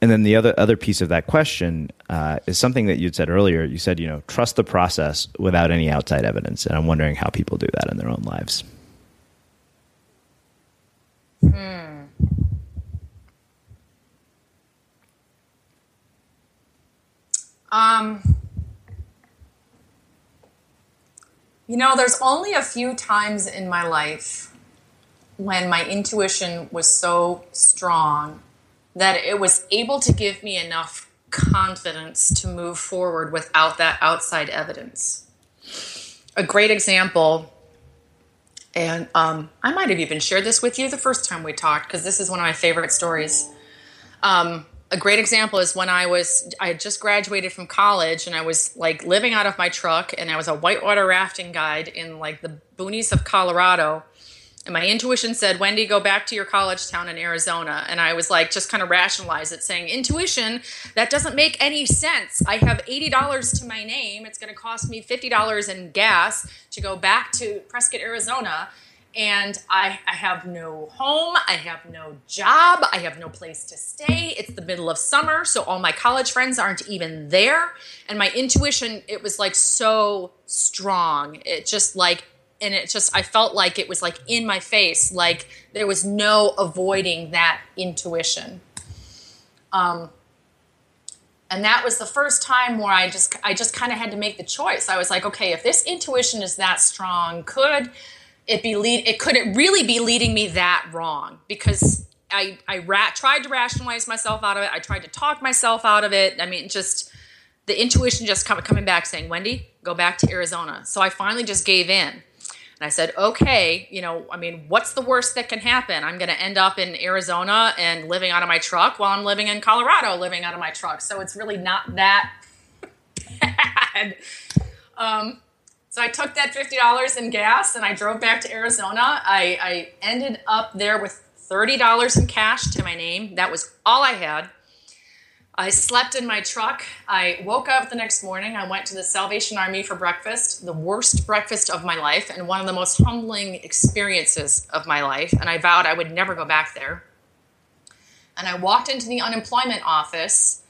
And then the other other piece of that question uh, is something that you'd said earlier. You said, you know, trust the process without any outside evidence, and I'm wondering how people do that in their own lives. Hmm. Um, you know, there's only a few times in my life when my intuition was so strong that it was able to give me enough confidence to move forward without that outside evidence. A great example, and um, I might have even shared this with you the first time we talked because this is one of my favorite stories. Um, a great example is when I was I had just graduated from college and I was like living out of my truck and I was a whitewater rafting guide in like the boonies of Colorado and my intuition said, Wendy, go back to your college town in Arizona. And I was like, just kind of rationalize it, saying, Intuition, that doesn't make any sense. I have $80 to my name. It's going to cost me $50 in gas to go back to Prescott, Arizona. And I, I have no home. I have no job. I have no place to stay. It's the middle of summer. So all my college friends aren't even there. And my intuition, it was like so strong. It just like, and it just i felt like it was like in my face like there was no avoiding that intuition. Um, and that was the first time where i just i just kind of had to make the choice. I was like okay if this intuition is that strong could it be lead it could it really be leading me that wrong? Because i i ra- tried to rationalize myself out of it. I tried to talk myself out of it. I mean just the intuition just coming back saying wendy go back to arizona. So i finally just gave in and I said, okay, you know, I mean, what's the worst that can happen? I'm going to end up in Arizona and living out of my truck while I'm living in Colorado, living out of my truck. So it's really not that bad. Um, so I took that $50 in gas and I drove back to Arizona. I, I ended up there with $30 in cash to my name. That was all I had. I slept in my truck. I woke up the next morning. I went to the Salvation Army for breakfast, the worst breakfast of my life, and one of the most humbling experiences of my life. And I vowed I would never go back there. And I walked into the unemployment office,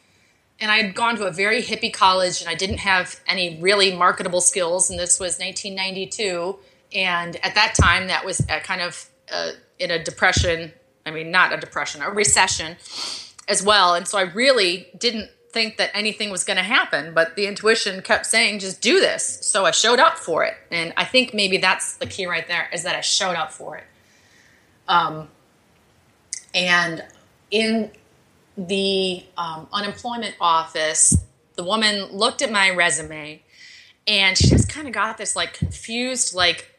and I had gone to a very hippie college, and I didn't have any really marketable skills. And this was 1992. And at that time, that was kind of uh, in a depression. I mean, not a depression, a recession as well. And so I really didn't think that anything was going to happen, but the intuition kept saying, just do this. So I showed up for it. And I think maybe that's the key right there is that I showed up for it. Um, and in the um, unemployment office, the woman looked at my resume and she just kind of got this like confused, like,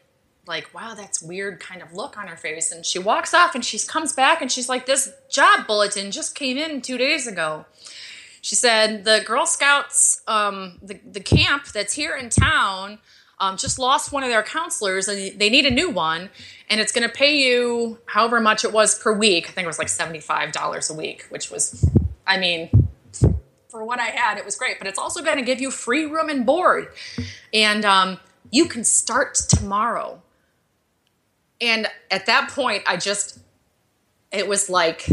like, wow, that's weird kind of look on her face. And she walks off and she comes back and she's like, this job bulletin just came in two days ago. She said, the Girl Scouts, um, the, the camp that's here in town, um, just lost one of their counselors and they need a new one. And it's going to pay you however much it was per week. I think it was like $75 a week, which was, I mean, for what I had, it was great. But it's also going to give you free room and board. And um, you can start tomorrow. And at that point, I just, it was like,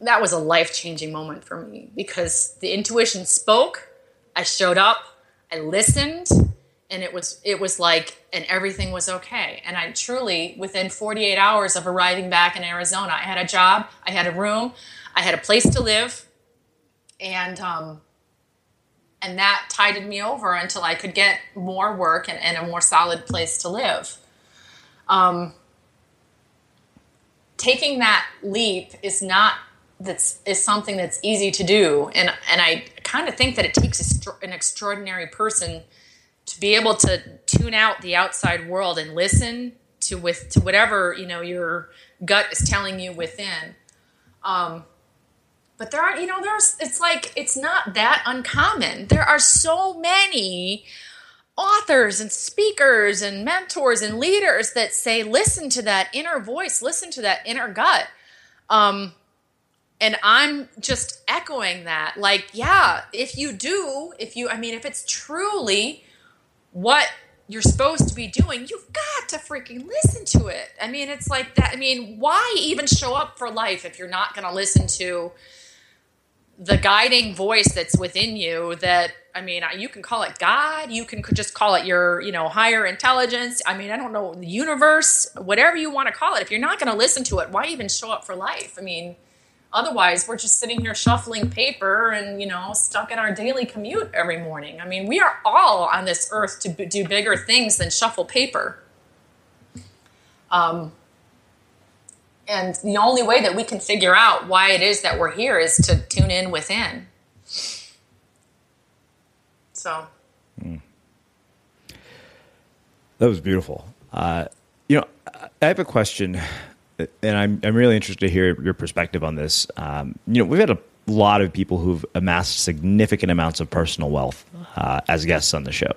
that was a life changing moment for me because the intuition spoke. I showed up, I listened, and it was it was like and everything was okay and i truly within 48 hours of arriving back in arizona i had a job i had a room i had a place to live and um and that tided me over until I could get more work and, and a more solid place to live. Um, taking that leap is not that's is something that's easy to do, and and I kind of think that it takes an extraordinary person to be able to tune out the outside world and listen to with to whatever you know your gut is telling you within. Um, but there are you know there's it's like it's not that uncommon there are so many authors and speakers and mentors and leaders that say listen to that inner voice listen to that inner gut. Um, and i'm just echoing that. Like yeah if you do if you i mean if it's truly what you're supposed to be doing you've got to freaking listen to it. I mean it's like that. I mean why even show up for life if you're not going to listen to the guiding voice that's within you that i mean you can call it god you can just call it your you know higher intelligence. I mean i don't know the universe whatever you want to call it. If you're not going to listen to it why even show up for life? I mean otherwise we're just sitting here shuffling paper and you know stuck in our daily commute every morning. I mean we are all on this earth to do bigger things than shuffle paper. Um, and the only way that we can figure out why it is that we're here is to tune in within. So. Mm. That was beautiful. Uh, you know, I have a question, and I'm I'm really interested to hear your perspective on this. Um, you know, we've had a lot of people who've amassed significant amounts of personal wealth uh, as guests on the show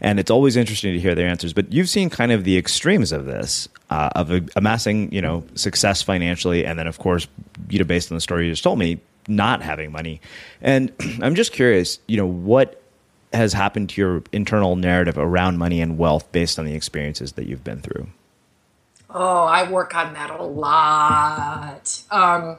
and it's always interesting to hear their answers. But you've seen kind of the extremes of this, uh, of amassing, you know, success financially, and then of course, you know, based on the story you just told me, not having money. And I'm just curious, you know, what has happened to your internal narrative around money and wealth based on the experiences that you've been through? Oh, I work on that a lot. Um,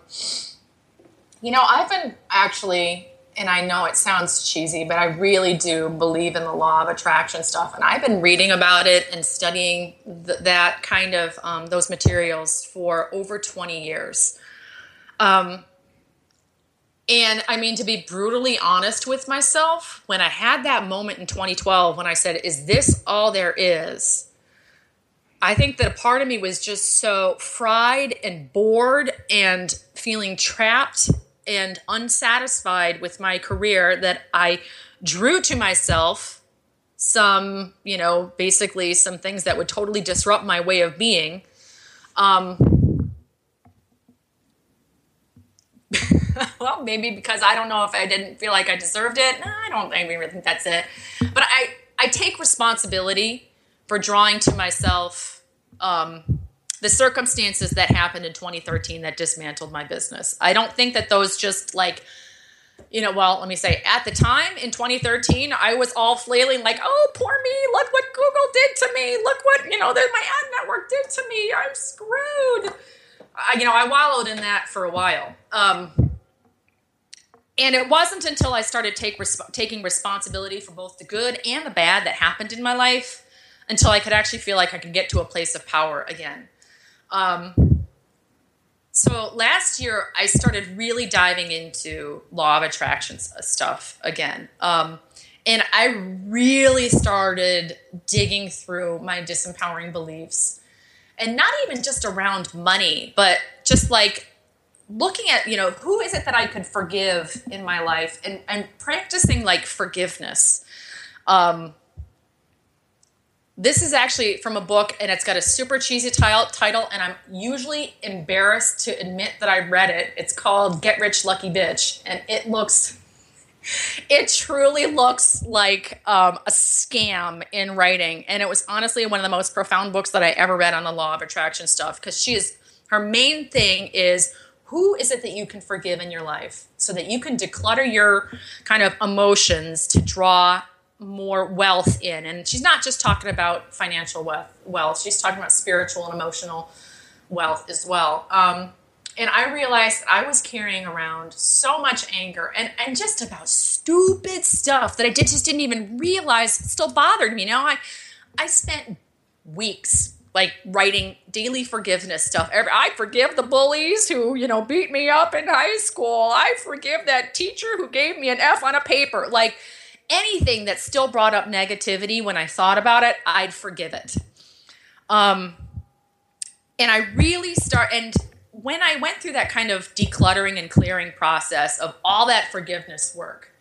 you know, I've been actually and I know it sounds cheesy, but I really do believe in the law of attraction stuff. And I've been reading about it and studying th- that kind of um, those materials for over 20 years. Um, and I mean, to be brutally honest with myself, when I had that moment in 2012 when I said, Is this all there is? I think that a part of me was just so fried and bored and feeling trapped and unsatisfied with my career that I drew to myself some, you know, basically some things that would totally disrupt my way of being. Um, well, maybe because I don't know if I didn't feel like I deserved it. No, I don't I really think that's it. But I, I take responsibility for drawing to myself um, the circumstances that happened in 2013 that dismantled my business. I don't think that those just like, you know, well, let me say, at the time in 2013, I was all flailing like, oh, poor me, look what Google did to me, look what, you know, that my ad network did to me, I'm screwed. I, you know, I wallowed in that for a while. Um, and it wasn't until I started take, resp- taking responsibility for both the good and the bad that happened in my life until I could actually feel like I could get to a place of power again. Um, so last year, I started really diving into law of attraction stuff again. Um, and I really started digging through my disempowering beliefs. And not even just around money, but just like looking at, you know, who is it that I could forgive in my life and, and practicing like forgiveness. Um, this is actually from a book, and it's got a super cheesy title, and I'm usually embarrassed to admit that I read it. It's called Get Rich Lucky Bitch, and it looks, it truly looks like um, a scam in writing. And it was honestly one of the most profound books that I ever read on the law of attraction stuff because she is, her main thing is who is it that you can forgive in your life so that you can declutter your kind of emotions to draw more wealth in. And she's not just talking about financial wealth, wealth. she's talking about spiritual and emotional wealth as well. Um, and I realized I was carrying around so much anger and, and just about stupid stuff that I did, just didn't even realize still bothered me. You know, I, I spent weeks like writing daily forgiveness stuff. I forgive the bullies who, you know, beat me up in high school. I forgive that teacher who gave me an F on a paper. Like anything that still brought up negativity when I thought about it, I'd forgive it. Um, and I really start, and when I went through that kind of decluttering and clearing process of all that forgiveness work,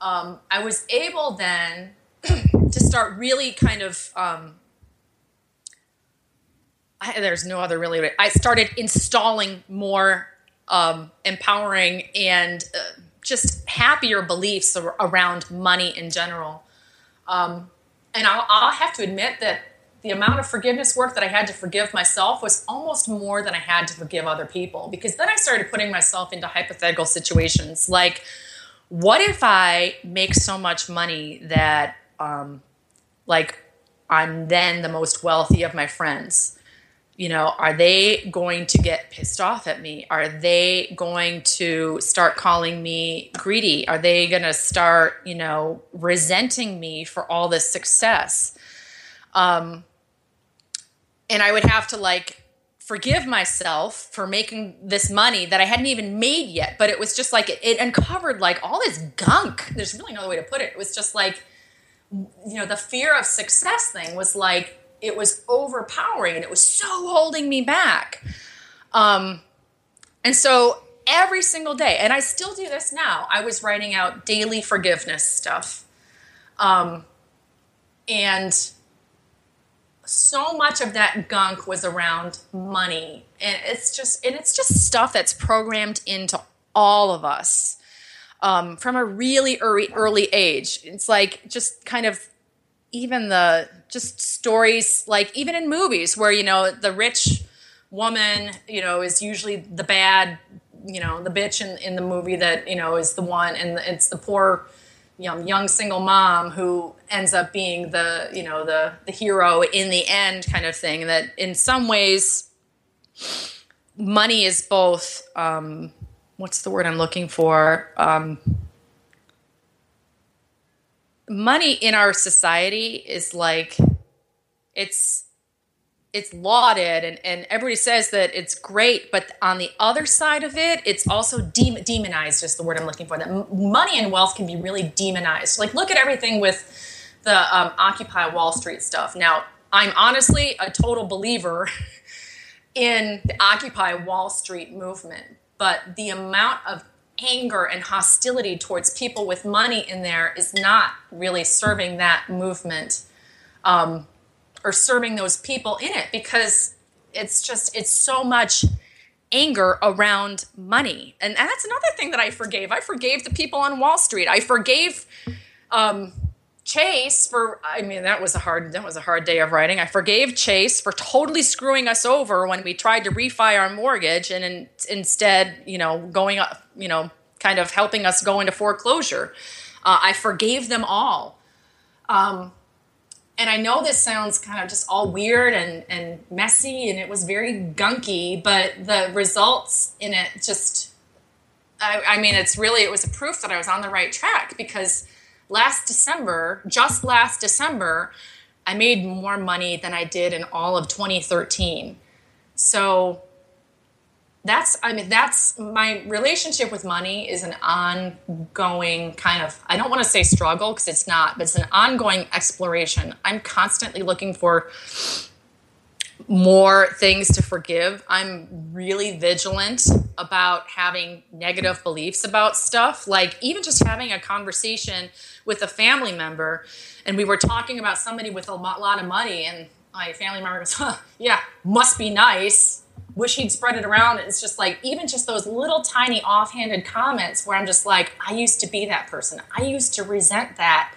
um, I was able then to start really kind of um, I, there's no other really. I started installing more um, empowering and uh, just happier beliefs around money in general. Um, and I'll, I'll, have to admit that the amount of forgiveness work that I had to forgive myself was almost more than I had to forgive other people because then I started putting myself into hypothetical situations like, what if I make so much money that, um, like, I'm then the most wealthy of my friends? You know, are they going to get pissed off at me? Are they going to start calling me greedy? Are they going to start, you know, resenting me for all this success? Um, and I would have to like forgive myself for making this money that I hadn't even made yet. But it was just like it, it uncovered like all this gunk. There's really no other way to put it. It was just like, you know, the fear of success thing was like, it was overpowering and it was so holding me back. Um, and so every single day, and I still do this now, I was writing out daily forgiveness stuff. Um, and so much of that gunk was around money. And it's just, and it's just stuff that's programmed into all of us. Um, from a really early early age. It's like just kind of even the just stories like even in movies where you know the rich woman you know is usually the bad you know the bitch in, in the movie that you know is the one and it's the poor you know, young single mom who ends up being the you know the the hero in the end kind of thing that in some ways money is both um, what's the word i'm looking for? Um, money in our society is like it's it's lauded and, and everybody says that it's great but on the other side of it it's also de- demonized is the word i'm looking for that money and wealth can be really demonized. Like look at everything with the um, occupy wall street stuff. Now i'm honestly a total believer in the occupy wall street movement but the amount of anger and hostility towards people with money in there is not really serving that movement um, or serving those people in it because it's just it's so much anger around money. And, and that's another thing that i forgave. I forgave the people on wall street. I forgave um, Chase for I mean that was a hard that was a hard day of writing. I forgave Chase for totally screwing us over when we tried to refi our mortgage and in, instead, you know, going up, you know, kind of helping us go into foreclosure. Uh, I forgave them all. Um, and I know this sounds kind of just all weird and, and messy and it was very gunky, but the results in it just, I, I mean, it's really, it was a proof that I was on the right track because last December, just last December, I made more money than I did in all of 2013. So that's I mean that's my relationship with money is an ongoing kind of I don't want to say struggle because it's not, but it's an ongoing exploration. I'm constantly looking for more things to forgive. I'm really vigilant about having negative beliefs about stuff. Like, even just having a conversation with a family member, and we were talking about somebody with a lot of money, and my family member goes, huh, Yeah, must be nice. Wish he'd spread it around. It's just like, even just those little tiny offhanded comments where I'm just like, I used to be that person. I used to resent that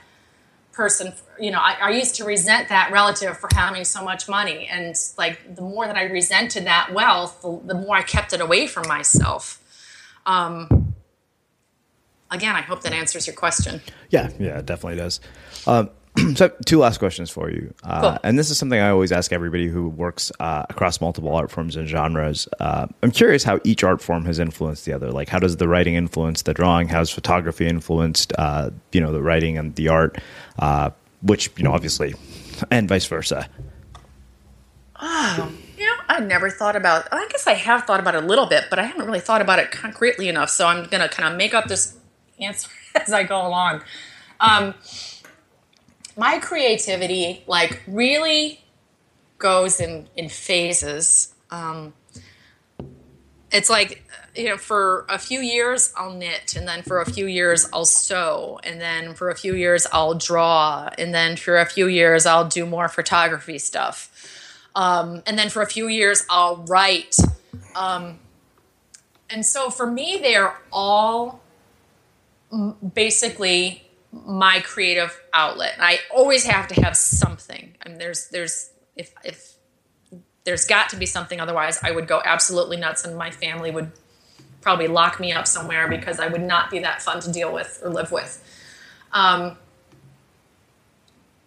person you know I, I, used to resent that relative for having so much money. And like the more that i resented that wealth the, the more i kept it away from myself. Um, again i hope that answers your question. Yeah yeah it definitely does. Um, so two last questions for you uh, cool. and this is something i always ask everybody who works uh, across multiple art forms and genres uh, i'm curious how each art form has influenced the other like how does the writing influence the drawing how's photography influenced uh, you know the writing and the art uh, which you know obviously and vice versa Oh, you know, I never thought about. I guess I have thought about it a little bit, but I haven't really thought about it concretely enough. So I'm gonna kind of make up this answer as I go along. Um, my creativity, like, really goes in in phases. Um, it's like you know for a few years i'll knit and then for a few years i'll sew and then for a few years i'll draw and then for a few years i'll do more photography stuff um, and then for a few years i'll write um, and so for me they're all basically my creative outlet. I always have to have something. I mean, there's there's if if there's got to be something otherwise i would go absolutely nuts and my family would probably lock me up somewhere because i would not be that fun to deal with or live with. Um,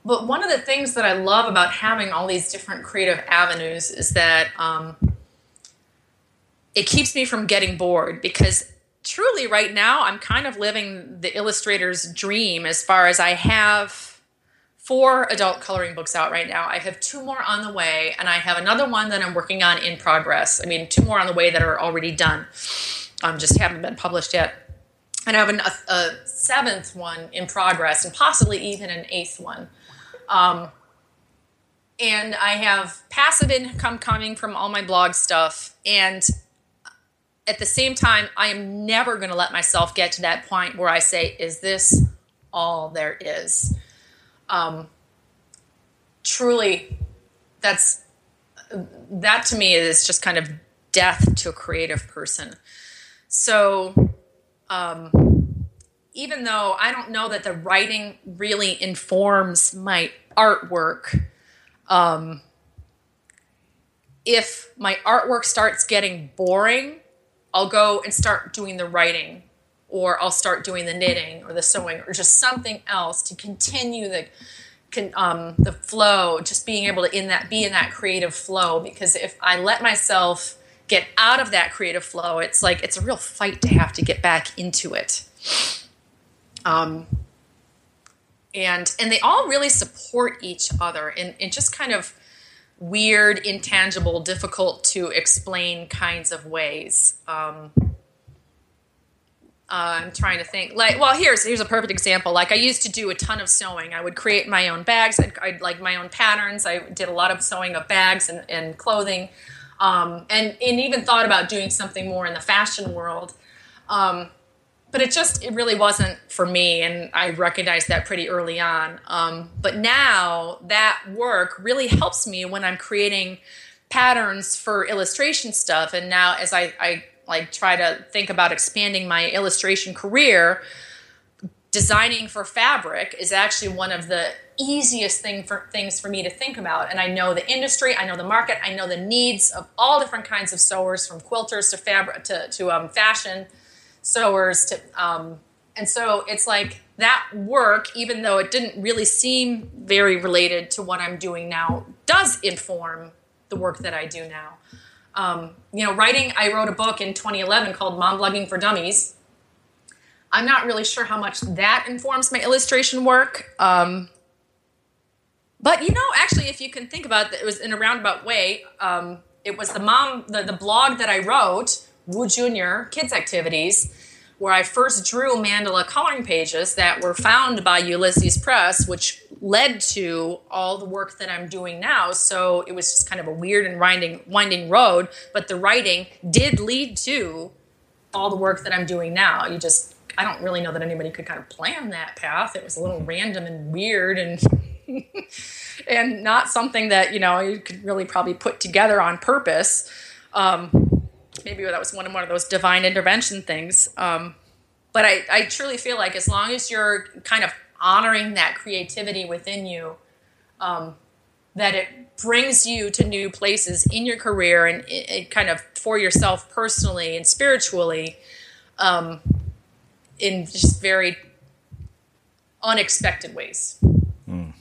but one of the things that i love about having all these different creative avenues is that um, it keeps me from getting bored because truly right now i'm kind of living the illustrator's dream as far as i have four adult coloring books out right now. I have two more on the way, and I have another one that I'm working on in progress. I mean, two more on the way that are already done, um, just haven't been published yet. And I have an, a, a, seventh one in progress, and possibly even an eighth one. Um, and I have passive income coming from all my blog stuff. And at the same time, I am never going to let myself get to that point where I say, Is this all there is? um, truly that's that to me is just kind of death to a creative person so um, even though i don't know that the writing really informs my artwork um, if my artwork starts getting boring i'll go and start doing the writing or I'll start doing the knitting or the sewing or just something else to continue the um, the flow, just being able to in that be in that creative flow. Because if I let myself get out of that creative flow, it's like it's a real fight to have to get back into it. Um, and and they all really support each other in just kind of weird, intangible, difficult to explain kinds of ways. Um, uh, I'm trying to think. Like, well, here's here's a perfect example. Like, I used to do a ton of sewing. I would create my own bags. I'd, I'd like my own patterns. I did a lot of sewing of bags and, and clothing, um, and and even thought about doing something more in the fashion world. Um, but it just it really wasn't for me, and I recognized that pretty early on. Um, but now that work really helps me when I'm creating patterns for illustration stuff. And now as I, I like try to think about expanding my illustration career, designing for fabric is actually one of the easiest thing for things for me to think about. And I know the industry, I know the market, I know the needs of all different kinds of sewers, from quilters to fabric to, to um, fashion sewers to um, and so it's like that work, even though it didn't really seem very related to what I'm doing now, does inform the work that I do now. Um, you know, writing, I wrote a book in 2011 called Mom Blogging for Dummies. I'm not really sure how much that informs my illustration work. Um, but you know, actually, if you can think about it, it was in a roundabout way. Um, it was the mom, the, the blog that I wrote, Woo Junior Kids Activities, where I first drew mandala coloring pages that were found by Ulysses Press, which led to all the work that I'm doing now. So it was just kind of a weird and winding winding road, but the writing did lead to all the work that I'm doing now. You just I don't really know that anybody could kind of plan that path. It was a little random and weird and and not something that, you know, you could really probably put together on purpose. Um, maybe that was one of one of those divine intervention things. Um, but I, I truly feel like as long as you're kind of honoring that creativity within you, um, that it brings you to new places in your career and it, it kind of for yourself personally and spiritually um, in just very unexpected ways. Mm.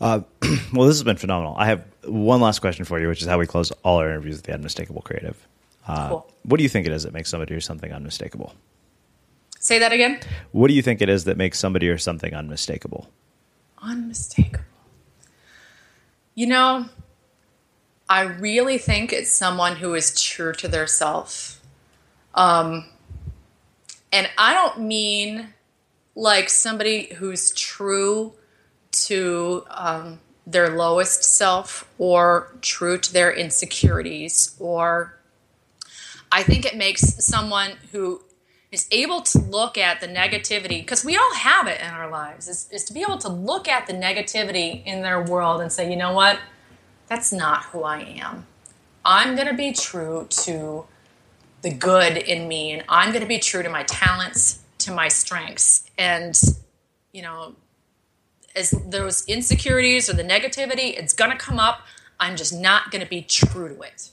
Uh, well, this has been phenomenal. I have one last question for you, which is how we close all our interviews with the unmistakable creative. Uh, cool. What do you think it is that makes somebody or something unmistakable? Say that again. What do you think it is that makes somebody or something unmistakable? Unmistakable. You know, I really think it's someone who is true to their self. Um, and I don't mean like somebody who's true to um, their lowest self or true to their insecurities or I think it makes someone who is able to look at the negativity because we all have it in our lives is, is to be able to look at the negativity in their world and say you know what? That's not who i am. I'm going to be true to the good in me and i'm going to be true to my talents to my strengths. And you know as those insecurities or the negativity it's going to come up i'm just not going to be true to it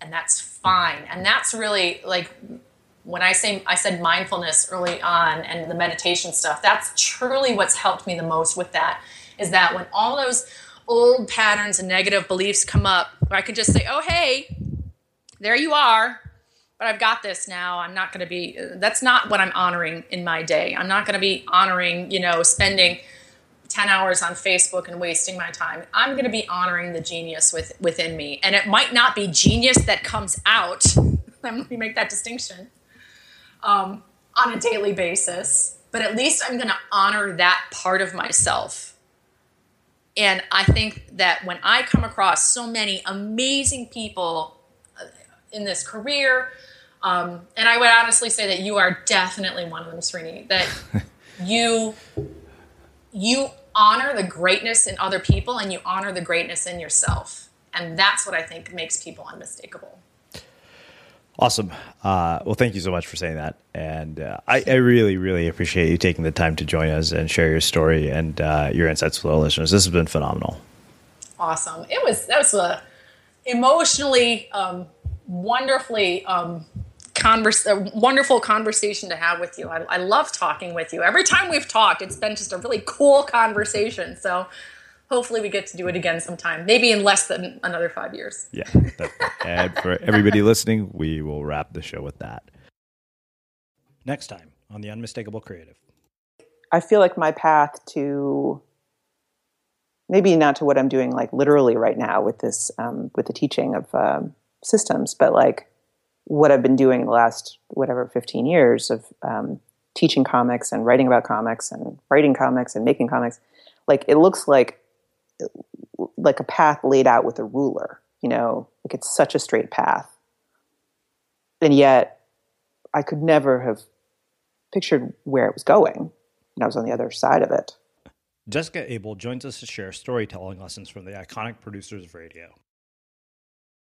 and that's fine and that's really like when I say I said mindfulness early on and the meditation stuff, that's truly what's helped me the most with that. Is that when all those old patterns and negative beliefs come up, where I can just say, "Oh, hey, there you are." But I've got this now. I'm not going to be. That's not what I'm honoring in my day. I'm not going to be honoring, you know, spending 10 hours on Facebook and wasting my time. I'm going to be honoring the genius with, within me. And it might not be genius that comes out. Let me make that distinction um, on a daily basis, but at least I'm going to honor that part of myself. And I think that when I come across so many amazing people uh, in this career, um, and I would honestly say that you are definitely one of them, Srini, that you you honor the greatness in other people and you honor the greatness in yourself. And that's what I think makes people unmistakable. Awesome. Uh, well, thank you so much for saying that, and uh, I, I, really, really appreciate you taking the time to join us and share your story and uh, your insights with our listeners. This has been phenomenal. Awesome. It was that was a emotionally, um, wonderfully um, converse, a wonderful conversation to have with you. I, I love talking with you. Every time we've talked, it's been just a really cool conversation. So hopefully we get to do it again sometime, maybe in less than another five years. Yeah. and for everybody listening, we will wrap the show with that. Next time on The Unmistakable Creative. I feel like my path to maybe not to what I'm doing like literally right now with this, um, with the teaching of um, systems, but like what I've been doing the last, whatever, 15 years of um, teaching comics and writing about comics and writing comics and making comics. Like it looks like like a path laid out with a ruler, you know, like it's such a straight path. And yet I could never have pictured where it was going. And I was on the other side of it. Jessica Abel joins us to share storytelling lessons from the iconic producers of radio.